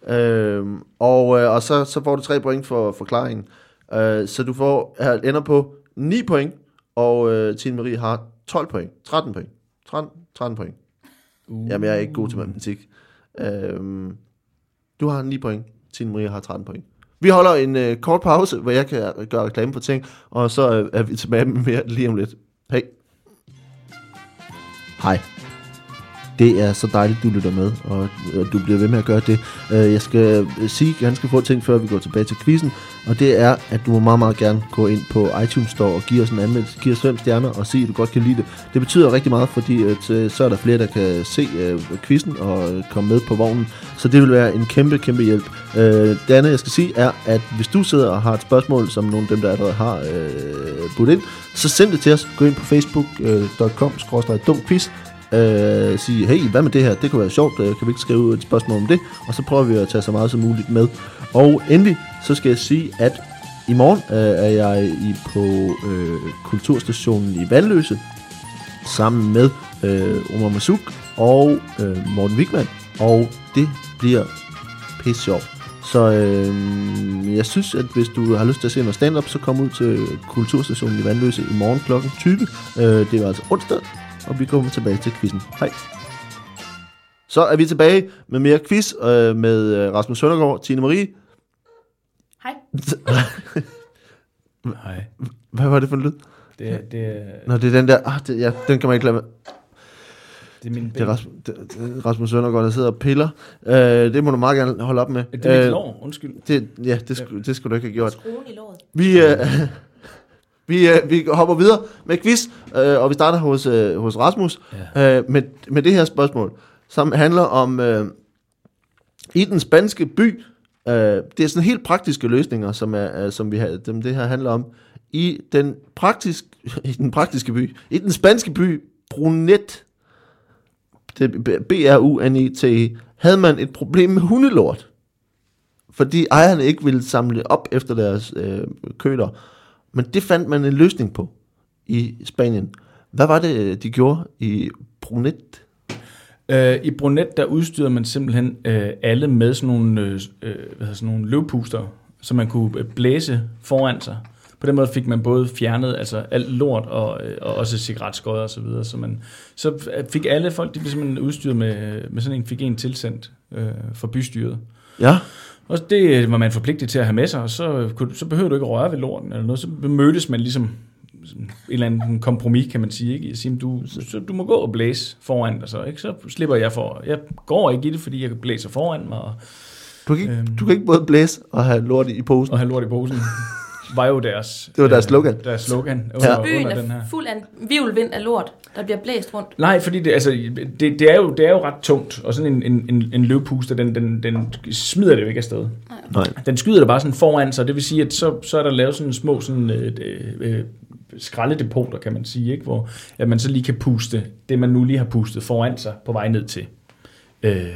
Øhm, og øh, og så, så får du tre point for forklaringen. Øh, så du får her ender på 9 point, og øh, Tine Marie har 12 point. 13 point. 13, 13 point. Uh. Jamen, jeg er ikke god til matematik. Øhm, du har 9 point. Tine Maria har 13 point. Vi holder en øh, kort pause, hvor jeg kan gøre reklame for ting, og så øh, er vi tilbage med mere lige om lidt. Hej. Hej. Det er så dejligt, du lytter med, og øh, du bliver ved med at gøre det. Øh, jeg skal øh, sige ganske få ting, før vi går tilbage til quizzen, og det er, at du må meget, meget gerne gå ind på iTunes Store og give os en anmeldelse, give os fem stjerner og sige, at du godt kan lide det. Det betyder rigtig meget, fordi at, så er der flere, der kan se quizzen og komme med på vognen, så det vil være en kæmpe, kæmpe hjælp. Det andet, jeg skal sige, er, at hvis du sidder og har et spørgsmål, som nogle af dem, der allerede har øh, budt ind, så send det til os. Gå ind på facebook.com-dumquiz Øh, sige, hey, hvad med det her? Det kunne være sjovt. Øh, kan vi ikke skrive et spørgsmål om det? Og så prøver vi at tage så meget som muligt med. Og endelig, så skal jeg sige, at i morgen øh, er jeg i, på øh, Kulturstationen i Vandløse, sammen med øh, Omar Masuk og øh, Morten Wigman. Og det bliver pisse sjovt. Så øh, jeg synes, at hvis du har lyst til at se noget stand-up, så kom ud til Kulturstationen i Vandløse i morgen kl. 20. Øh, det var altså onsdag, og vi kommer tilbage til quizzen. Hej. Så er vi tilbage med mere quiz øh, med øh, Rasmus Søndergaard, Tine Marie. Hej. Nej, Hvad var det for en lyd? det, det, er- Nå, det er den der. Ah, det, ja, den kan man ikke lade være. det er min Det er Rasmus, det, det er Rasmus Søndergaard, der sidder og piller. Øh, det må du meget gerne holde op med. Det er mit Øh, lår, undskyld. det, ja, det, skulle, det skulle du ikke have gjort. Skruen i låret. Vi, øh, vi, øh, vi hopper videre med quiz, øh, og vi starter hos, øh, hos Rasmus Ja. øh, med, med det her spørgsmål, som handler om øh, i den spanske by. Øh, det er sådan helt praktiske løsninger, som, er, øh, som vi har, dem det her handler om. I den, praktisk, I den praktiske by, i den spanske by Brunet, det B-R-U-N-I-T, E, havde man et problem med hundelort fordi ejerne ikke ville samle op efter deres øh, køler. Men det fandt man en løsning på i Spanien. Hvad var det, de gjorde i Brunet? Øh, I Brunet, der udstyrede man simpelthen øh, alle med sådan nogle, øh, øh, hvad hedder, sådan nogle løvpuster, så man kunne øh, blæse foran sig. På den måde fik man både fjernet altså alt lort og, øh, og også cigaretskodder og så videre. Så, man, så fik alle folk, de blev simpelthen udstyret med, med sådan en, fik en tilsendt øh, for bystyret. Ja, Og det var man forpligtet til at have med sig, og så, så behøver du ikke røre ved lorten eller noget. Så mødtes man ligesom en eller anden kompromis, kan man sige. Ikke? Jeg siger, du, så, du må gå og blæse foran dig så, ikke? Så slipper jeg for. Jeg går ikke i det, fordi jeg blæser foran mig og, du kan, ikke, Øhm. du kan ikke både blæse og have lort i posen. og have lort i posen. Var jo deres, Det var deres slogan. Deres slogan Ja. under, Byen under den her. er fuld af en virvelvind af lort, der bliver blæst rundt. Nej, fordi det, altså, det, det, er jo, det er jo ret tungt, og sådan en, en, en, en løvpuster, den, den, den smider det jo ikke afsted. Nej. Den skyder det bare sådan foran sig, det vil sige, at så, så er der lavet sådan små sådan, øh, øh, skraldedepoter, kan man sige, ikke? hvor at man så lige kan puste det, man nu lige har pustet foran sig på vej ned til øh,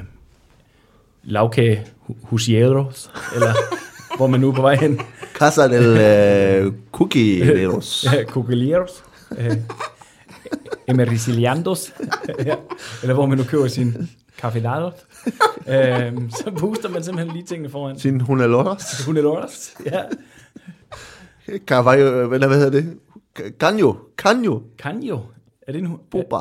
lavkage hu- husieros, eller hvor man nu er på vej hen. Casa del øh, Cookie Leros. Ja, Coquilleros. Øh, Emericiliandos. ja, eller hvor man nu køber sin cafedados. øh, så puster man simpelthen lige tingene foran. Sin hunelores. Hunelores. Ja. Carvalho, hvad hedder det? Canyo. Canyo. Canjo. Er det en hu- Boba.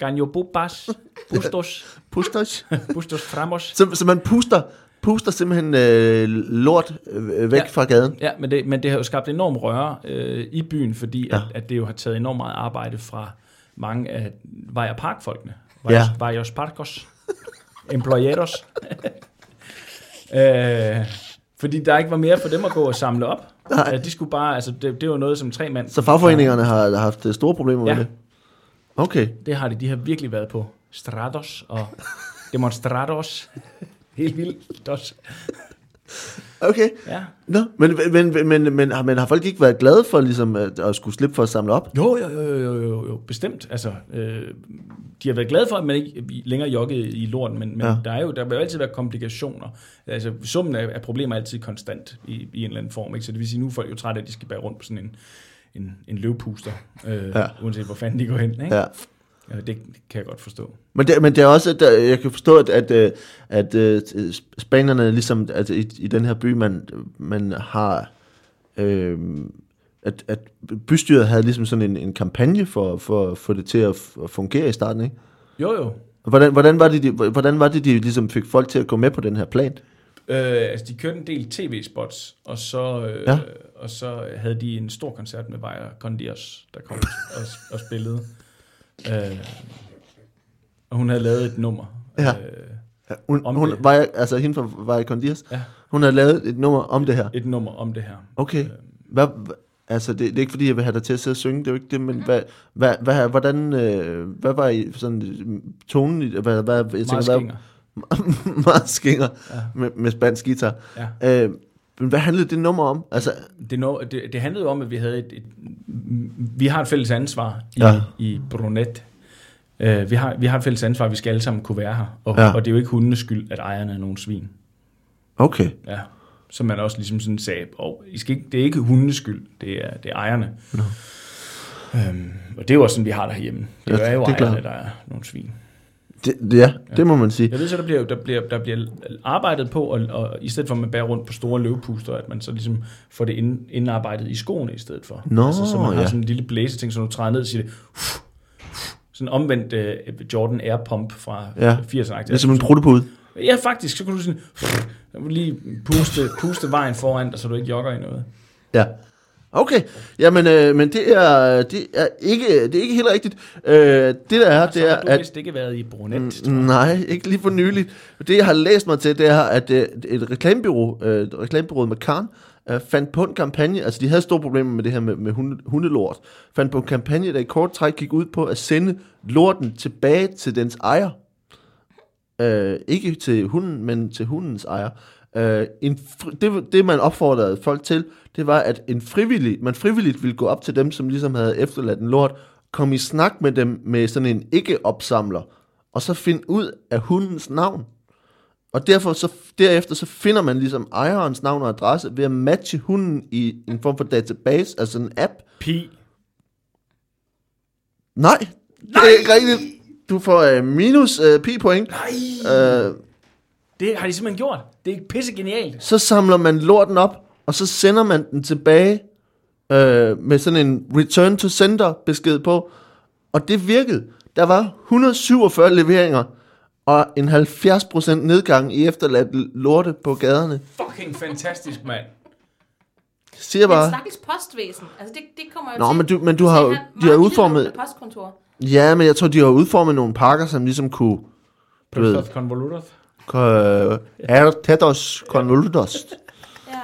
Canjo bobas. Pustos. Pustos. Pustos framos. Så, så man puster, puster simpelthen øh, lort øh, væk Ja. fra gaden. Ja, men det, men det har jo skabt enorm røre øh, i byen, fordi ja. At, at det jo har taget enormt meget arbejde fra mange af vej- og parkfolkene. Ja. Vejos parkos. Employeros. øh, fordi der ikke var mere for dem at gå og samle op. Nej. De skulle bare, altså det, det var noget som tre mand. Så fagforeningerne har haft øh, store problemer Ja. med det? Okay. Det har de, de har virkelig været på strados og demonstrados. Helt vildt også. Okay. Ja. Nå, men, men, men, men, men, har- men har folk ikke været glade for ligesom, at, at skulle slippe for at samle op? Jo, jo, jo, jo, jo, jo bestemt. Altså, øh, de har været glade for, at man ikke længere joggede i lorten, men, men ja. Der, er jo, der vil jo altid være komplikationer. Altså, summen af, af problemer er altid konstant i, i en eller anden form. Ikke? Så det vil sige, nu er folk jo trætte af, at de skal bære rundt på sådan en, en, en løvpuster, øh. Ja. uanset hvor fanden de går hen. Ikke? Ja. Ja, det kan jeg godt forstå. Men det, men det er også, at jeg kan forstå, at, at, øh, at, at spanierne ligesom, at i, i den her by, man, man har, øh, at, at bystyret havde ligesom sådan en, en kampagne for, for at få det til at fungere i starten, ikke? Jo, jo. Hvordan, hvordan, var det, de, hvordan var det, de ligesom fik folk til at gå med på den her plan? Øh, altså, de kørte en del tv-spots, og så, øh, ja. Og så havde de en stor koncert med Vaja Condios, der kom og, og spillede. Øh, og hun havde lavet et nummer. Ja. Øh, Ja, Hun, Om hun det. var, altså hende fra Valle Condias, Ja. hun har lavet et nummer om det her. et nummer om det her. Okay. Øh, Hvad, hva- altså, det, det er ikke fordi, jeg vil have dig til at sidde og synge, det er jo ikke det, men hvad, hvad, hvad, hvordan, øh, hvad var I sådan tonen i, hvad, hvad, jeg tænker, meget skænger. meget skinger Ja. ja. med, med spansk guitar. Ja. Øh, men hvad handlede det nummer om? Altså, Det, no, det, det handlede om, at vi havde et, et vi har et fælles ansvar i, Ja. i Brunet, Øh, vi, har, vi har et fælles ansvar, vi skal alle sammen kunne være her. Og, Ja. og det er jo ikke hundenes skyld, at ejerne er nogle svin. Okay. Ja. Som man også ligesom sådan sagde, og I skal ikke, det er ikke hundenes skyld, det er, det er ejerne. Nå. Øhm, og det er jo også sådan, vi har derhjemme. Det Ja, er jo det er ejerne, klart. der er nogle svin. Det, det, ja, det må man sige. Jeg ved så, der bliver, der bliver, der bliver arbejdet på, og, og i stedet for at man bærer rundt på store løvpuster, at man så ligesom får det ind, indarbejdet i skoene i stedet for. Nå, altså, så man har ja. sådan en lille blæseting, så du træder ned og siger det, "Uff, uff." sådan omvendt uh, Jordan Air Pump fra Ja. ja. 80'erne. Det er som en pruttepude. Ja, faktisk, så kan du sådan, "Uff," lige puste, puste vejen foran dig, så du ikke jogger i noget. Ja. Okay, jamen, øh, men det er, det er ikke, det er ikke helt rigtigt. Øh, det der er, det er, at... vist ikke været i Brunet, Mm, tror jeg. Nej, ikke lige for nyligt. Det, jeg har læst mig til, det er, at øh, et reklamebyrå, øh, reklamebyrået McCann, øh, fandt på en kampagne, altså de havde store problemer med det her med, med hunde, hundelort, fandt på en kampagne, der i kort træk gik ud på at sende lorten tilbage til dens ejer. Øh, ikke til hunden, men til hundens ejer. Øh, en det, det, man opfordrede folk til, det var, at en frivillig, man frivilligt ville gå op til dem, som ligesom havde efterladt en lort, komme i snak med dem med sådan en ikke-opsamler, og så finde ud af hundens navn. Og derfor så, derefter så finder man ligesom ejerens navn og adresse ved at matche hunden i en form for database, altså en app. Pi. Nej, det er ikke rigtigt. Du får øh, minus øh, pi point. Nej! Øh, Det har de simpelthen gjort. Det er pisse genialt. så samler man lorten op, og så sender man den tilbage øh, med sådan en return to sender besked på. Og det virkede. Der var 147 leveringer, og en 70% nedgang i efterladt lorte på gaderne. Fucking fantastisk, mand. Siger Men bare, stakkels postvæsen. Altså, det, det kommer jo Nå, til. men du, men du har, meget de har udformet, postkontor. ja, men jeg tror, de har udformet nogle pakker, som ligesom kunne, du ved, Er tetos convolutos. Ja.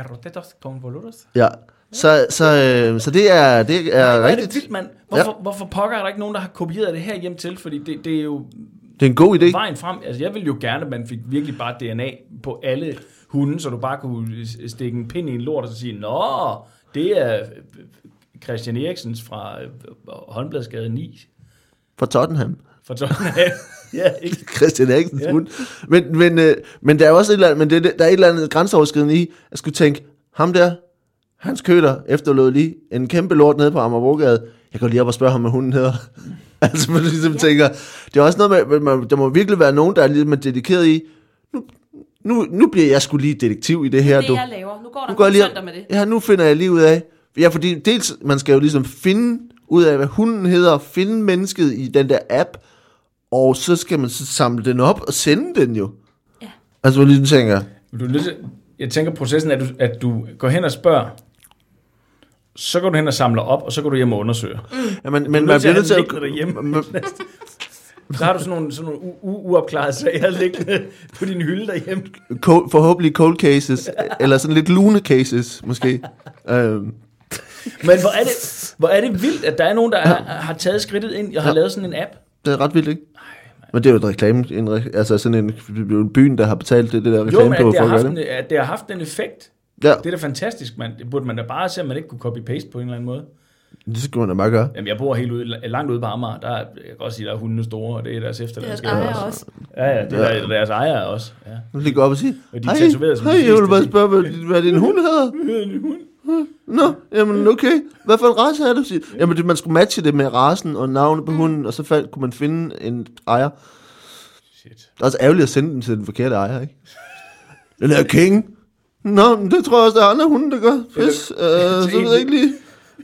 Er Rotetos Convolutus? Ja, så, så, øh, så det er, det er Hvor er det rigtigt. vildt, mand. Hvorfor, ja. hvorfor pokker er der ikke nogen, der har kopieret det her hjem til? Fordi det, det er jo Det er en god idé. vejen frem. Altså, jeg ville jo gerne, at man fik virkelig bare DNA på alle hunde, så du bare kunne stikke en pind i en lort og så sige, Nå, det er øh, Christian Eriksens fra øh, Håndbladsgade 9 For Tottenham. Fra Tottenham. ja, ikke? Christian Eriksens Ja. hund. Men, men, øh, men der er også et eller andet, men det, der er et eller andet grænseoverskridende i, at skulle tænke, ham der, hans køler efterlod lige en kæmpe lort nede på Amagerbrogade. Jeg går lige op og spørger ham, hvad hunden hedder. altså, man ligesom ja. tænker, det er også noget med, man, der må virkelig være nogen, der er lidt dedikeret i, nu, nu, nu bliver jeg skulle lige detektiv i det her, Det du. jeg laver. Nu går der Nu går lige, med det. ja, nu finder jeg lige ud af, ja, fordi dels, man skal jo ligesom finde ud af, hvad hunden hedder, finde mennesket i den der app, og så skal man så samle den op og sende den jo. Ja. Altså, hvor lige tænker, Du nødt til, jeg tænker processen, er, at du, at du går hen og spørger, så går du hen og samler op, og så går du hjem og undersøger. ja, men, Men man bliver nødt til at... derhjemme. Så har du sådan nogle, sådan nogle u- u- uopklarede sager liggende på din hylde derhjemme. cold, forhåbentlig cold cases, eller sådan lidt lune cases, måske. øhm, Men hvor er det, hvor er det vildt, at der er nogen, der har, har taget skridtet ind og har Ja. lavet sådan en app. det er ret vildt, ikke? Men det er jo et reklame, en, altså sådan en, jo byen, der har betalt det, det der Jo, reklame men på at det, for har at gøre haft det. en, at det har haft en effekt. Ja, Det er da fantastisk, mand. Det burde man da bare se, om man ikke kunne copy-paste på en eller anden måde. det skal man da bare gøre. Jamen, jeg bor helt ude, langt ude på Amager. Der er, jeg kan godt sige, der er hundene store, og det er deres Deres efterladelse. ejer også. Ja, ja, det er der, deres ejere også. Ja. Nu lige gå op og sige, Og de hej, hej, jeg vil bare spørge, hvad, hvad din hund hedder. Nå, jamen okay. Hvad for en race er det? Siger- Jamen, det, man skulle matche det med racen og navnet på hunden, og så fandt, kunne man finde en ejer. Shit. Det er også ærgerligt at sende den til den forkerte ejer, ikke? Den er king. Nå, men det tror jeg også, der er andre hunde, der gør. Pis. Øh, så ved jeg ikke lige.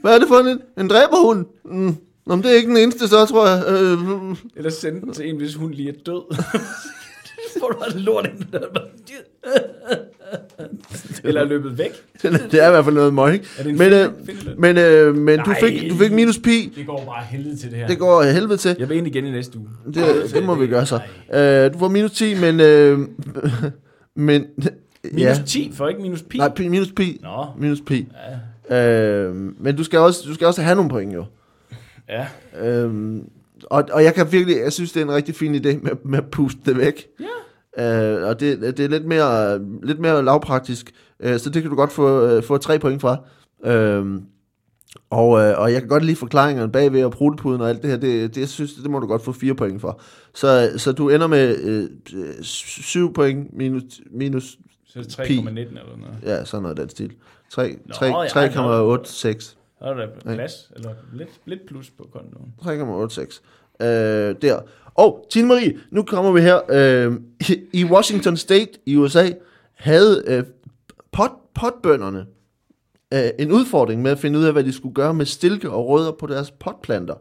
Hvad er det for en? En dræberhund? Mm. Nå, men det er ikke den eneste, så tror jeg. Øh, Eller sende den til en, hvis hun lige er død. Får du bare lort ind. Eller er løbet væk. det er i hvert fald noget møg, ikke? Er det en Men, øh, men, øh, men du, Nej. fik, du fik minus pi. Det går bare helvede til det her. Det går af helvede til. Jeg vil ind igen i næste uge. Det, det må vi gøre så. Øh, du får minus 10, men... Øh, men Minus ja. 10, for ikke minus pi. Nej, pi, minus pi. Nå, Minus pi. ja. Øh, men du skal, også, du skal også have nogle point, jo. ja. Øhm, og, og jeg kan virkelig, jeg synes, det er en rigtig fin idé med, med at puste det væk. Ja. Øh, og det, det er lidt mere, lidt mere lavpraktisk, øh, så det kan du godt få, øh, få tre point fra. Øhm, Og, øh, og jeg kan godt lide forklaringerne bagved og prutepuden og alt det her. Det, det, jeg synes, det må du godt få fire point for. Så, så du ender med øh, 7 point minus, minus Så er det 3,19 Pi. eller noget. ja, sådan noget af den stil. 3, Nå, 3, ja, 3,86. Så er der plads, eller lidt, lidt plus på kontoen. 3,86. Øh, der. Og, Tine Marie, nu kommer vi her. Øh, i- Washington State i USA havde øh, pot, potbønderne øh, en udfordring med at finde ud af, hvad de skulle gøre med stilke og rødder på deres potplanter.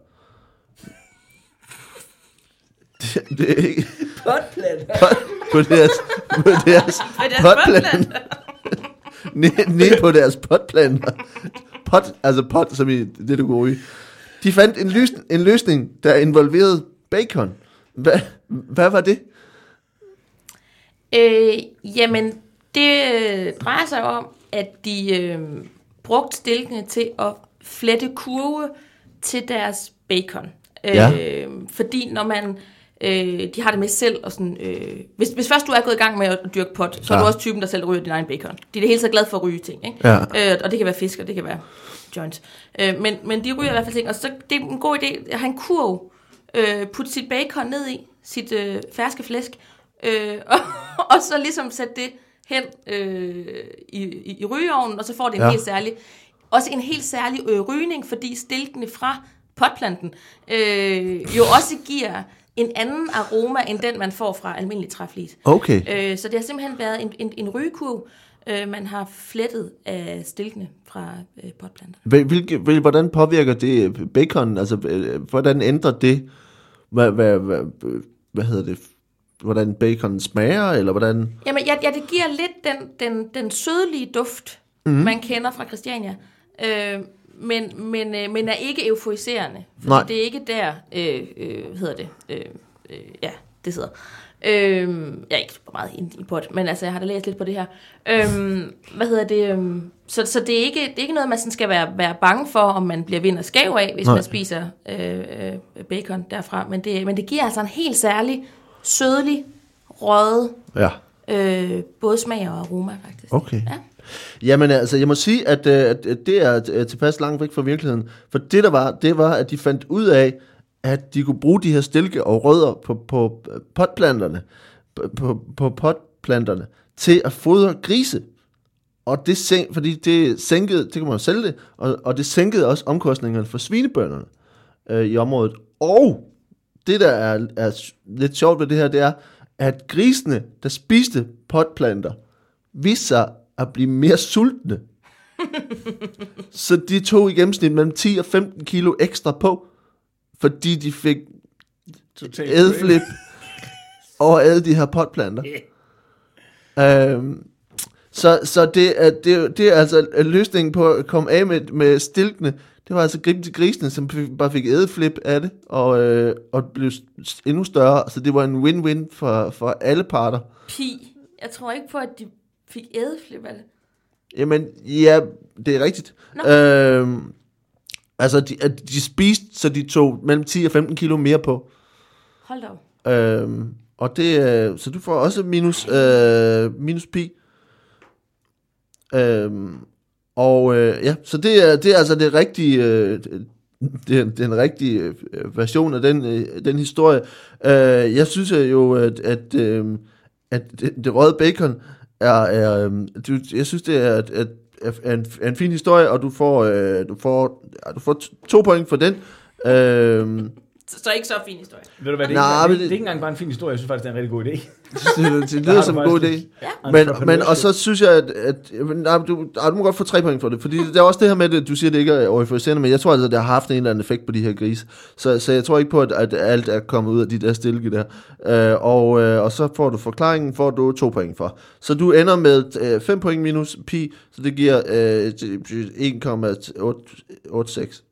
Det, det er ikke Potplanter. pot, på deres, på deres deres potplanter. Ned, ned på deres potplanter. Pot, altså pot, som i det, du går ryge. De fandt en, løs, en løsning, der involverede bacon. Hvad, hvad var det? Øh, jamen, det øh, drejer sig om, at de øh, brugte stilkene til at flette kurve til deres bacon. Øh, Ja. Fordi når man... Øh, de har det med selv og sådan... Øh, hvis, hvis først du er gået i gang med at dyrke pot, så er Ja. du også typen, der selv ryger din egen bacon. De er det hele taget glad for at ryge ting, ikke? Ja. Øh, og det kan være fisk, og det kan være joints. Øh, men, men de ryger i hvert fald ting. Og så det er en god idé at have en kurv. Øh, putte sit bacon ned i, sit øh, ferske flæsk, øh, og, og så ligesom sætte det hen øh, i, i, i rygeovnen, og så får det en ja. helt særlig, også en helt særlig øh, rygning, fordi stilkene fra potplanten øh, jo også giver en anden aroma, end den man får fra almindelig træflis. Okay. Øh, så det har simpelthen været en, en, en rygekurv, øh, man har flettet af stilkene fra øh, potplanter. Hvil- Hvilke, hvil, hvordan påvirker det bacon? Altså, øh, hvordan ændrer det, hvad, hvad, hvad, hvad hedder det, hvordan bacon smager, eller hvordan... Jamen, ja, ja, det giver lidt den, den, den sødlige duft, mm. man kender fra Christiania. Øh, men, men, øh, men er ikke euforiserende. Fordi Nej. det er ikke der, øh, øh, hvad hedder det, øh, øh, ja, det sidder. Øh, jeg er ikke super meget inde i pot, men altså, jeg har da læst lidt på det her. Øh, hvad hedder det? Øh, så så det, er ikke, det er ikke noget, man sådan skal være, være bange for, om man bliver vind og skæv af, hvis. Nej. man spiser øh, øh, bacon derfra. Men det, men det giver altså en helt særlig, sødlig, røget Ja. Øh, både smag og aroma, faktisk. Okay. Ja. Jamen altså, jeg må sige, at, øh, at det er øh, tilpas langt væk fra virkeligheden. For det der var, det var, at de fandt ud af, at de kunne bruge de her stilke og rødder på, på øh, potplanterne, på, på, potplanterne, til at fodre grise. Og det sænk, fordi det sænkede, det kan man jo sælge det, og, og det sænkede også omkostningerne for svinebønderne øh, i området. Og det, der er, er lidt sjovt ved det her, det er, at grisene, der spiste potplanter, viste sig at blive mere sultne. Så de tog i gennemsnit mellem 10 og 15 kilo ekstra på, fordi de fik Totalt ædflip over alle de her potplanter. Øhm, så så det, er, det, er- det er altså løsningen på at komme af med, med stilkene. Det var altså gribe til grisene, som fik- bare fik ædeflip af det, og, øh, og blev endnu større. Så det var en win-win for, for alle parter. Pi. Jeg tror ikke på, at de fik ædeflip af det. Jamen, ja, det er rigtigt. Nå. Øhm, altså, de, de spiste, så de tog mellem 10 og 15 kilo mere på. Hold da op. Øhm, og det, øh, så du får også minus, øh, minus pi. Øhm, og øh, ja, så det er, det er altså det rigtige, øh, det, er den rigtige øh, version af den, øh, den historie. Øh, jeg synes jo, at, at, øh, at det, det røde bacon er, er øhm, du, jeg synes det er, at, at er en, er en fin historie, og du får, øh, du får, ja, du får to point for den. Øh, så, så ikke så fin historie. Ved du hvad, det er, Nej, ikke, det, det- det er ikke engang bare en fin historie. Jeg synes faktisk, det er en rigtig god idé. det, det lyder som en god idé. Ja. Men, men, og så synes jeg, at, at nej, du, nej, du må godt få tre point for det, fordi det er også det her med, at du siger, at det ikke er euforiserende, men jeg tror altså, at det har haft en eller anden effekt på de her grise. Så, så jeg tror ikke på, at, at alt er kommet ud af de der stilke der. Øh, og, øh, og så får du forklaringen, får du to point for. Så du ender med øh, 5 point minus pi, så det giver øh, 1,86.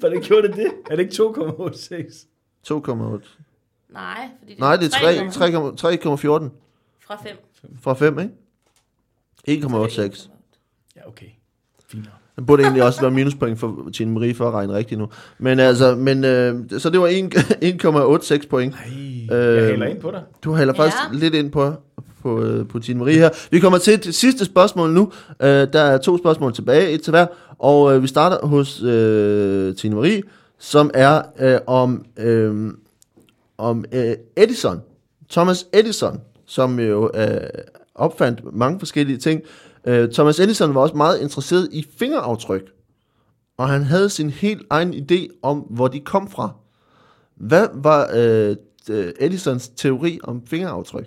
Hvordan gjorde det det? Er det ikke 2,86? 2,8. Nej, fordi det Nej, det er 3 3,14 3,14 fra 5. fra 5, ikke? 1,86. Ja, okay. Fint nok. Den burde egentlig også være minuspoint for Tine Marie for at regne rigtigt nu. Men altså, men, øh, så det var en- 1,86 point. Ej, Øh, jeg hælder ind på dig. Du hælder Ja. faktisk lidt ind på, på på, øh, på Tine Marie her. Vi kommer til det sidste spørgsmål nu. Øh, der er to spørgsmål tilbage, et til hver. Og øh, vi starter hos øh, Tine Marie, som er øh, om, øh, om øh, Edison. Thomas Edison, som jo øh, opfandt mange forskellige ting. Øh, Thomas Edison var også meget interesseret i fingeraftryk. Og han havde sin helt egen idé om, hvor de kom fra. Hvad var øh, Edisons teori om fingeraftryk?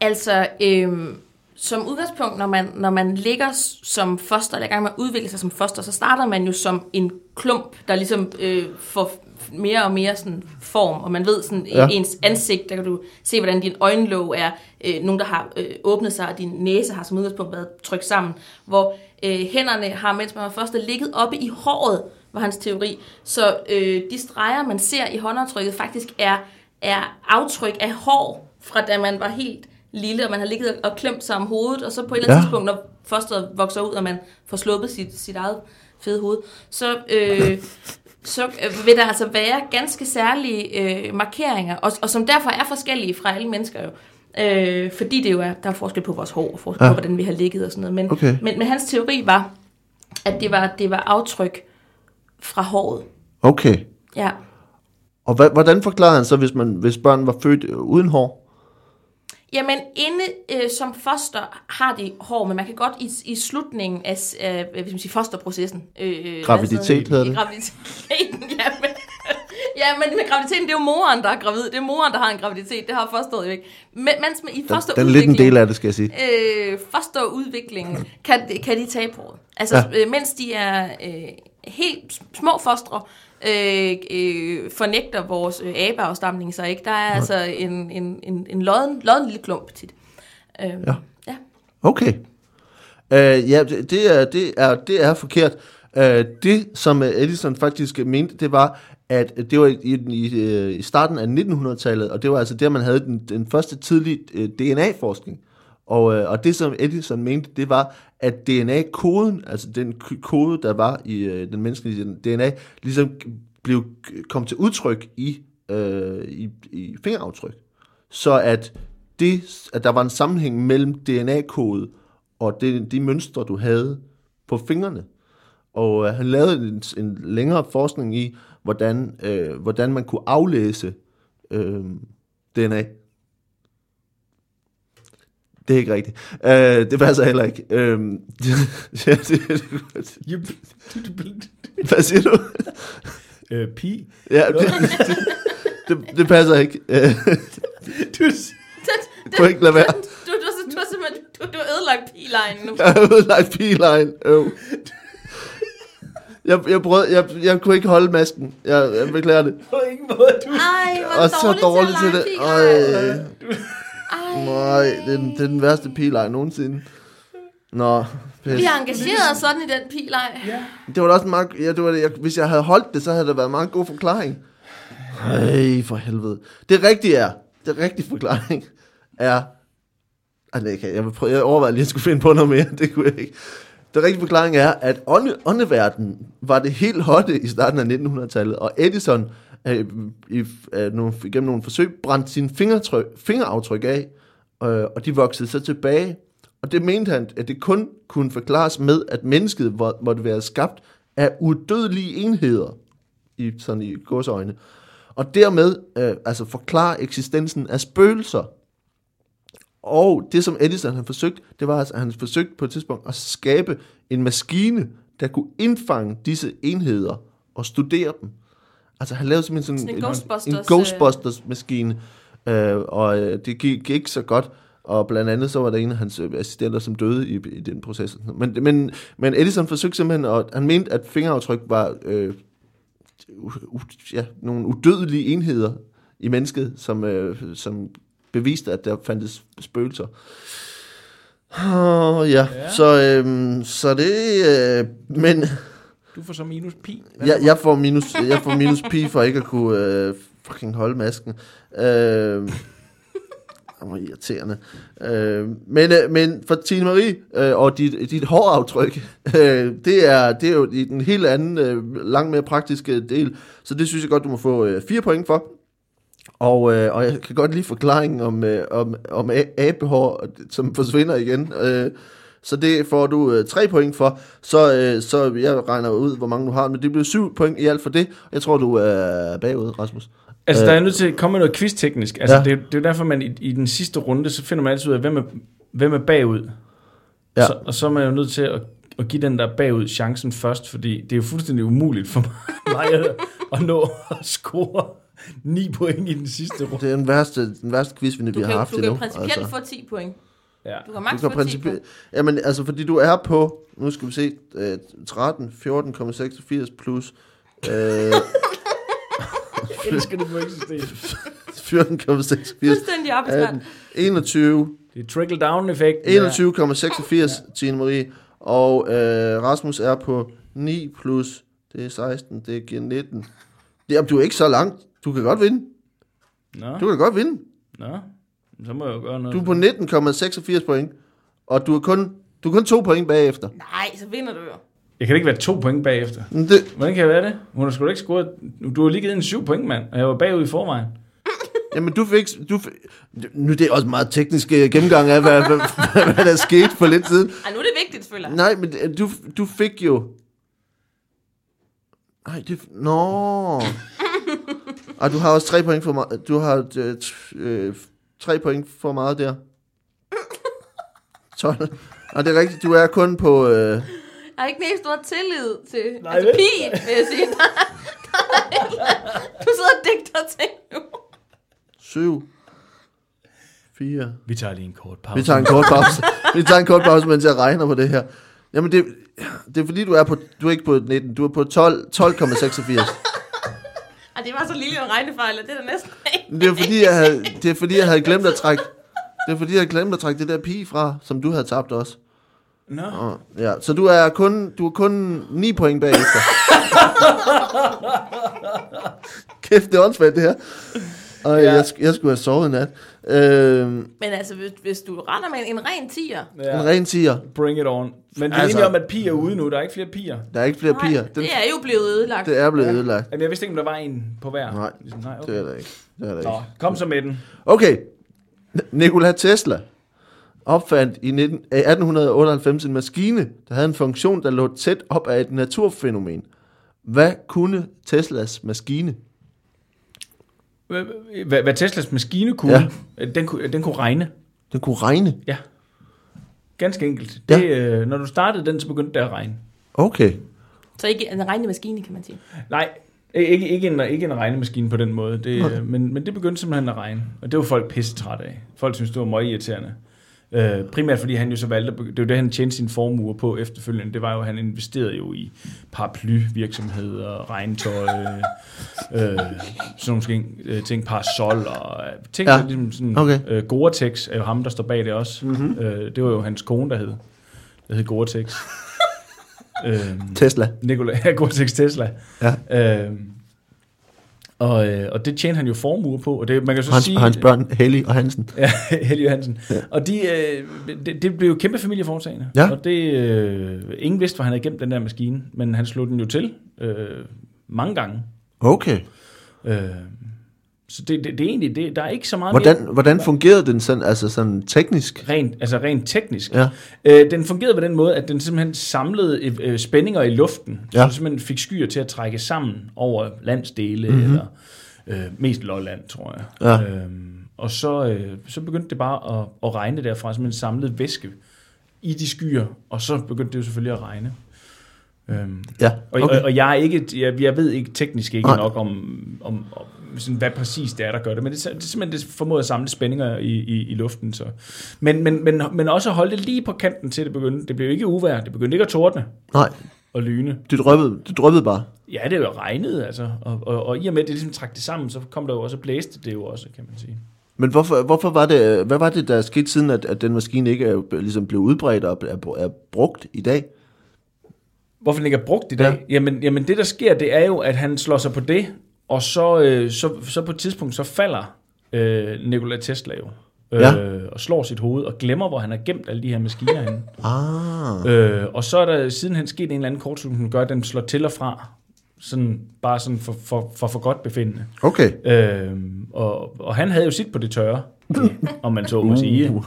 Altså, øh som udgangspunkt, når man, når man ligger som foster, eller er i gang med at udvikle sig som foster, så starter man jo som en klump, der ligesom øh, får mere og mere sådan form, og man ved sådan Ja. ens ansigt, der kan du se, hvordan din øjenlåg er, øh, nogen, der har øh, åbnet sig, og din næse har som udgangspunkt været trykt sammen, hvor øh, hænderne har, mens man var foster, ligget oppe i håret, var hans teori. Så øh, de streger, man ser i håndaftrykket, faktisk er, er aftryk af hår, fra da man var helt lille, og man har ligget og klemt sig om hovedet, og så på et eller andet Ja. tidspunkt, når fosteret vokser ud, og man får sluppet sit, sit eget fede hoved, så, øh, så øh, vil der altså være ganske særlige øh, markeringer, og, og som derfor er forskellige fra alle mennesker jo. Øh, fordi det jo er, der er forskel på vores hår, og forskel Ja. på, hvordan vi har ligget og sådan noget. Men, Okay. men, men hans teori var, at det var, det var aftryk fra håret. Okay. Ja. Og hvordan forklarer han så, hvis, man, hvis børn var født uden hår? Jamen, inde øh, som foster har de hår, men man kan godt i, i slutningen af øh, skal man sige, fosterprocessen... Øh, Graviditet hedder det. Graviditeten, ja, men, ja, men med graviditeten, det er jo moren, der er gravid. Det er moren, der har en graviditet. Det har fosteret jo ikke. Men, mens man i fosterudviklingen... den er lidt en del af det, skal jeg sige. øh, fosterudviklingen kan, kan de tage på. Altså, Ja. ja. øh, mens de er øh, helt små fostre, øh, øh, fornægter vores øh, abeafstamning sig ikke. Der er altså en, en, en, en lodden, lodden lille klump tit. Øh, Ja. ja. Okay. Uh, ja, det, det, er, det, er, det er forkert. Uh, det, som øh, Edison faktisk mente, det var, at det var i, i, øh, i starten af 1900-tallet, og det var altså der, man havde den, den første tidlige DNA-forskning. Og, og det, som Edison mente, det var, at DNA-koden, altså den kode, der var i øh, den menneskelige DNA, ligesom blev kom til udtryk i, øh, i, i fingeraftryk. Så at, det, at der var en sammenhæng mellem DNA-kode og det, de mønstre, du havde på fingrene. Og øh, han lavede en, en længere forskning i, hvordan, øh, hvordan man kunne aflæse øh, DNA. Det er ikke rigtigt. Øh, det passer heller ikke. Øh, ja, det, det, hvad siger du? øh, pi. Ja, det, det, det, det passer ikke. Øh, Du, du ikke lade være. Du, du, du, du, du, du har ødelagt pilejen nu. Jeg har ødelagt pilejen. Øv. Jeg, jeg, prøvede, jeg, jeg kunne ikke holde masken. Jeg, jeg beklager det. på ingen måde, du... Ej, hvor Og så dårligt til det. Ej, Ej, nej, det er, den, det er den værste pilej nogensinde. Nå, pis. Vi har engageret os sådan i den pilej. Ja. Det var da også en meget, ja, det var, det, jeg, hvis jeg havde holdt det, så havde det været en meget god forklaring. Ej, for helvede. Det rigtige er, det rigtige forklaring er, ej, det kan jeg, vil prøve, jeg overvejede lige, at jeg skulle finde på noget mere, det kunne jeg ikke. Den rigtige forklaring er, at ånde, åndeverdenen var det helt hotte i starten af 1900-tallet, og Edison øh, i, øh, nogle, igennem nogle forsøg brændte sine fingeraftryk af, øh, og de voksede så tilbage. Og det mente han, at det kun kunne forklares med, at mennesket må- måtte være skabt af udødelige enheder, i, sådan i godsøjne, og dermed øh, altså forklare eksistensen af spøgelser. Og det, som Edison han forsøgt, det var, at han forsøgte på et tidspunkt at skabe en maskine, der kunne indfange disse enheder og studere dem. Altså han lavede simpelthen sådan, Sådan en Ghostbusters, en øh. Øh, og øh, det gik ikke så godt. Og blandt andet så var der en af hans øh, assistenter, som døde i, i den proces. Men, men, men Edison forsøgte simpelthen, og han mente, at fingeraftryk var øh, u- u- ja, nogle udødelige enheder i mennesket, som, øh, som beviste, at der fandtes spøgelser. Oh, ja. Ja. så, øh, så det... Øh, men Du får så minus pi. Hvad jeg, jeg, får minus, jeg får minus pi for ikke at kunne øh, fucking holde masken. Øh, det var irriterende. Øh, men, øh, men for Tine Marie øh, og dit, dit håraftryk, øh, det, er, det er jo i den helt anden, øh, langt mere praktiske del. Så det synes jeg godt, du må få øh, fire point for. Og, øh, og jeg kan godt lide forklaringen om, øh, om, om abehår, som forsvinder igen. Øh, så det får du øh, tre point for. Så, øh, så jeg regner ud, hvor mange du har. Men det bliver syv point i alt for det. Jeg tror, du er bagud, Rasmus. Altså, Øh. der er nødt til at komme med noget quiz-teknisk. Altså, Ja. det, er- det er jo derfor, man i, i den sidste runde, så finder man altid ud af, hvem er, hvem er bagud. Ja. Så, og så er man jo nødt til at, at give den der bagud chancen først, fordi det er jo fuldstændig umuligt for mig at, at nå at score 9 point i den sidste runde. Det er den værste, den værste quizvinde, vi Du har kan, haft du kan endnu. principielt altså. få 10 point. Ja. Du kan maks få 10 point. principielt... Jamen, altså, fordi du er på, nu skal vi se, øh, 13, 14,86 plus øh, elsker det point system. 14,86, Fuldstændig svært. 21, Det er trickle-down-effekt. 21,86, Tine Marie. Og øh, Rasmus er på 9 plus, det er 16, det giver 19. Jamen, du er ikke så langt. Du kan godt vinde. Nå, Du kan godt vinde. nå. Så må jeg jo gøre noget. Du er på 19,86 point. Og du er kun, du er kun to point bagefter. Nej, så vinder du jo. Jeg kan ikke være to point bagefter. Det, Hvordan kan jeg være det? Hun har sgu da ikke scoret... Du har lige givet en syv point, mand. Og jeg var bagud i forvejen. Jamen, du fik, du fik, nu det er også meget teknisk øh, gennemgang af, hvad, hvad, hvad, hvad der skete for lidt siden. Ej, nu er det vigtigt, selvfølgelig. Nej, men øh, du, du fik jo... Nej, det... Nå... Ej, du har også tre point for meget. Du har øh, øh, tre point for meget der. 12. Og det er rigtigt, du er kun på... Øh, Jeg har ikke mest stor tillid til... Nej, altså, vel? pi, vil jeg sige. Der, der er du sidder og digter ting nu. 7. 4. Vi tager lige en kort pause. Vi tager en kort pause. Vi tager en kort pause, mens jeg regner på det her. Jamen, det, det er fordi, du er, på, du er ikke på 19. Du er på 12 12,86. Ej, det var så lille en regnefejl, og det er da næsten ikke. Men Det er fordi, jeg havde, det er fordi, jeg havde glemt at trække... Det er fordi, jeg havde glemt at trække det der pige fra, som du havde tabt også. Nå. Og, ja, så du er kun, du er kun 9 point bagefter. Kæft, det er åndssvagt, det her. Og Ja. jeg, jeg skulle have sovet i nat. Øh, Men altså, hvis, hvis du render med en, en ren tiger, En ren tiger. Bring it on. Men det er Altså- altså, om, at piger er ude nu. Der er ikke flere piger. Der er ikke flere piger. Nej, Den, det er jo blevet ødelagt. det er blevet ødelagt. Jamen, jeg vidste ikke, om der var en på hver. Nej, Ligesom, Nej Det okay. er der ikke. Det er der Nå, ikke. kom så med den. Okay. Nikola Tesla opfandt i 19, eh, 1898 en maskine, der havde en funktion, der lå tæt op af et naturfænomen. Hvad kunne Teslas maskine? Hvad, hvad, Teslas maskine kunne, ja. den, kunne, den kunne regne. Den kunne regne. Ja. Ganske enkelt. Ja. Det, øh, når du startede den, så begyndte det at regne. Okay. Så ikke en regnemaskine, kan man sige. Nej, ikke, ikke, en, ikke en regnemaskine på den måde. Det, øh, men, men det begyndte simpelthen at regne. Og det var folk pisse træt af. Folk synes, det var meget irriterende. Øh, primært fordi han jo så valgte, det var det, han tjente sine formuer på efterfølgende. Det var jo, at han investerede jo i paraplyvirksomheder, regntøj, øh, sådan nogle øh, ting, parasol og øh, ting, Ja, ligesom sådan, okay. øh, Gore-Tex er jo ham, der står bag det også. Mm-hmm. Øh, det var jo hans kone, der hed, der hed Gore-Tex. øh, Tesla. Nikolaj ja, Gore-Tex Tesla. Ja. Øh, og, øh, og det tjente han jo formuer på, og det, man kan så Hans, sige... og hans børn, Helly og Hansen. Ja, Helge Johansen. Ja. Og de, øh, det, det blev jo kæmpe familieforetagende. Ja. Og det, øh, ingen vidste, hvor han havde gemt den der maskine, men han slog den jo til øh, mange gange. Okay. Øh, så det, det, det er egentlig, det, der er ikke så meget Hvordan, hvordan fungerede den sådan, altså sådan teknisk? mere rent, altså rent teknisk. Ja. Øh, den fungerede på den måde, at den simpelthen samlede øh, spændinger i luften, så Ja. den simpelthen fik skyer til at trække sammen over landsdele, mm-hmm. eller øh, mest Lolland, tror jeg. Ja. Øhm, og så, øh, så begyndte det bare at, at regne derfra, som en samlet væske i de skyer, og så begyndte det jo selvfølgelig at regne. Øhm, Ja, og, okay. og, og jeg, er ikke, jeg, jeg ved ikke teknisk ikke Nej. nok om, om, om sådan, hvad præcis det er, der gør det, men det, det simpelthen det formåede at samle spændinger i, i, i luften. Så. Men, men, men, men også holde det lige på kanten til det begyndte. Det blev ikke uvær, det begyndte ikke at tordne Nej, og lyne. du drøbbede, du drøbbede bare. Ja, det jo regnet, altså. Og, og, og i og med, at det ligesom trak det sammen, så kom der jo også blæste det jo også, kan man sige. Men hvorfor, hvorfor var det, hvad var det, der skete siden, at, at den maskine ikke er, ligesom blev udbredt og er, er brugt i dag? Hvorfor den ikke er brugt i dag? Ja. Jamen, jamen det, der sker, det er jo, at han slår sig på det, og så, øh, så, så på et tidspunkt, så falder øh, Nikola Tesla jo. Øh, Ja. og slår sit hoved og glemmer, hvor han har gemt alle de her maskiner henne. Ah, øh, og så er der sidenhen sket en eller anden kortslutning, som gør, at den slår til og fra sådan, bare sådan for, for, for, for godt befindende. Okay. Øhm, og, og han havde jo sit på det tørre, om man så må sige. Uh.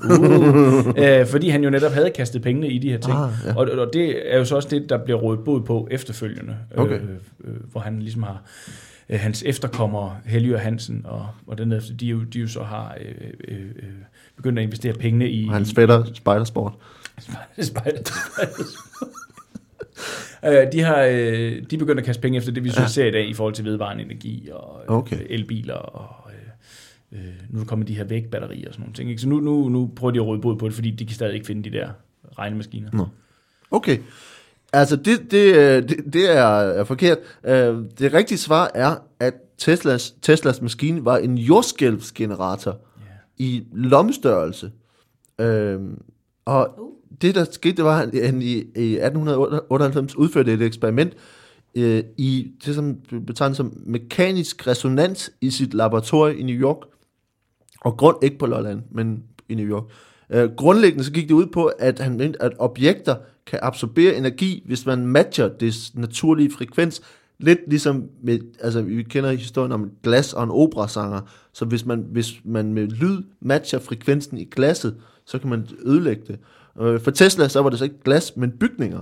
Øh, fordi han jo netop havde kastet pengene i de her ting. Ah, ja. og, og det er jo så også det, der bliver rådet bod på efterfølgende. Okay. Øh, øh, hvor han ligesom har øh, hans efterkommere, Helge og Hansen, og, og den efter, de, jo, de jo så har øh, øh, øh, begyndt at investere pengene i... Og hans fætter Spidersport. Spejder. Øh, de har øh, de er begyndt at kaste penge efter det, vi Ja. ser i dag i forhold til vedvarende energi og øh, Okay. elbiler og øh, nu er der kommet de her vægbatterier og sådan nogle ting. Ikke? Så nu, nu, nu prøver de at råde bod på det, fordi de kan stadig ikke finde de der regnemaskiner. Nå. Okay. Altså, det, det, øh, det, det er, er forkert. Øh, Det rigtige svar er, at Teslas, Teslas maskine var en jordskælvsgenerator Ja. i lommestørrelse. Øh, Og Uh. det, der skete, det var, at han i, i 1898 udførte et eksperiment øh, i det, som betegnes som mekanisk resonans i sit laboratorium i New York. Og grund ikke på Lolland, men i New York. Øh, grundlæggende så gik det ud på, at han mente, at objekter kan absorbere energi, hvis man matcher det naturlige frekvens. Lidt ligesom, med, altså vi kender historien om et glas og en operasanger, så hvis man, hvis man med lyd matcher frekvensen i glasset, så kan man ødelægge det. Øh, For Tesla, så var det så ikke glas, men bygninger.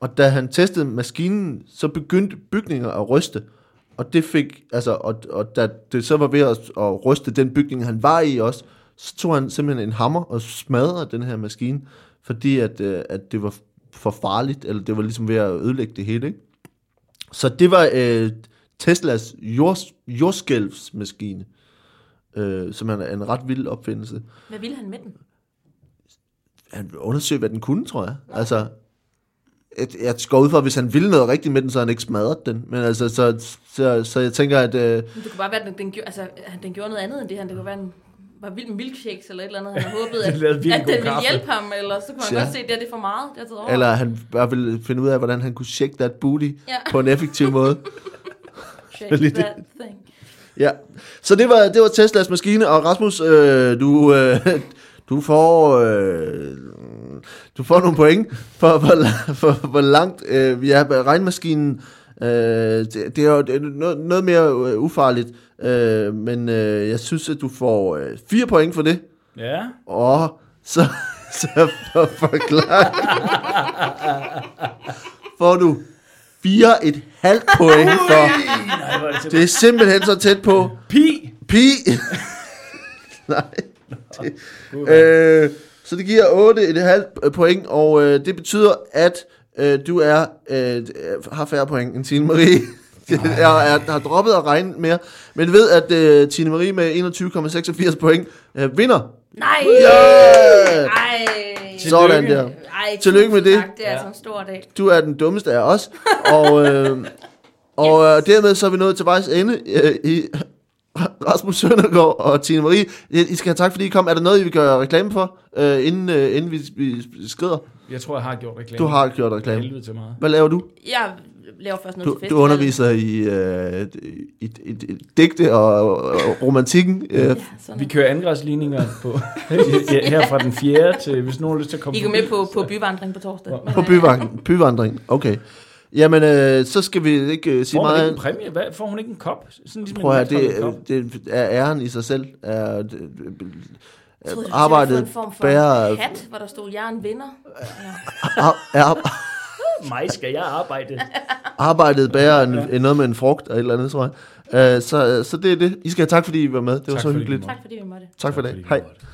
Og da han testede maskinen, så begyndte bygninger at ryste. Og det fik, altså, og, og da det så var ved at, at ryste den bygning, han var i også, så tog han simpelthen en hammer og smadrede den her maskine, fordi at, øh, at det var for farligt, eller det var ligesom ved at ødelægge det hele, ikke? Så det var øh, Teslas jord, jordskælvsmaskine, øh, som er en, en ret vild opfindelse. Hvad ville han med den? Han undersøgte, hvad den kunne, tror jeg. Altså, jeg, jeg går ud fra, at hvis han ville noget rigtigt med den, så han ikke smadret den. Men altså, så, så, så jeg tænker, at... Øh, Det kunne bare være, at den, den, gjorde, altså, han- den gjorde noget andet end det. Han, det kunne være, en var vild med milkshakes eller et eller andet. Han havde håbet, at, at den ville kaffe. hjælpe ham, eller så kunne han Ja. godt se, at det, her, det er for meget. Det er over. eller han bare ville finde ud af, hvordan han kunne shake that booty Ja. på en effektiv måde. Shake that thing. Ja, så det var, det var Teslas maskine, og Rasmus, øh, du, øh, du får... Øh, du får nogle point for, for, for, hvor langt øh, vi er regnmaskinen. Øh, det, det er jo noget, noget mere øh, ufarligt, øh, men øh, jeg synes, at du får øh, fire point for det. Ja. Og så, så for forklaring får du fire et halvt point for. Nej. Det er simpelthen så tæt på. Pi! Pi. Nej. Det, øh, så det giver 8 et halvt point, og øh, det betyder, at øh, du er øh, har færre point end Tine Marie. Jeg er, har droppet at regne mere, men ved, at øh, Tine Marie med 21,86 point øh, vinder. Nej! Yeah! Ej! Sådan der. Ej, Tillykke med det. Tak. Det er Ja. altså en stor dag. Du er den dummeste af os, og, øh, og øh, dermed så er vi nået til vejs ende øh, i Rasmus Søndergaard og Tine Marie. I skal have tak, fordi I kom. Er der noget, I vil gøre reklame for, øh, inden, øh, inden vi, vi skrider? Jeg tror, jeg har gjort reklame. Du har gjort reklame. Helvede til meget. Hvad laver du? Jeg laver først noget Du, til du festival. underviser i, øh, i, i, i, i digte og, og romantikken. Øh, Ja, sådan Vi er. kører angræsligninger på, ja, her fra den fjerde til, hvis nogen har lyst til at komme I går med på, på byvandring på torsdag. På øh, byvandring. byvandring. Okay. Jamen, øh, så skal vi ikke øh, sige Får hun ikke meget. en præmie? Hvad, får hun ikke en kop? Sådan ligesom Prøv at det, det er æren i sig selv. Er, det, Jeg troede, du arbejdet en form for bærer- hat, hvor der stod, jeg er en vinder. ar, er, Mig skal jeg arbejde. arbejdet bærer en, en, noget med en frugt og et eller andet, tror jeg. Uh, så, så det er det. I skal have tak, fordi I var med. Det var Tak, så I hyggeligt. Tak fordi vi måtte. Tak for i Tak, dag. I Hej. måtte.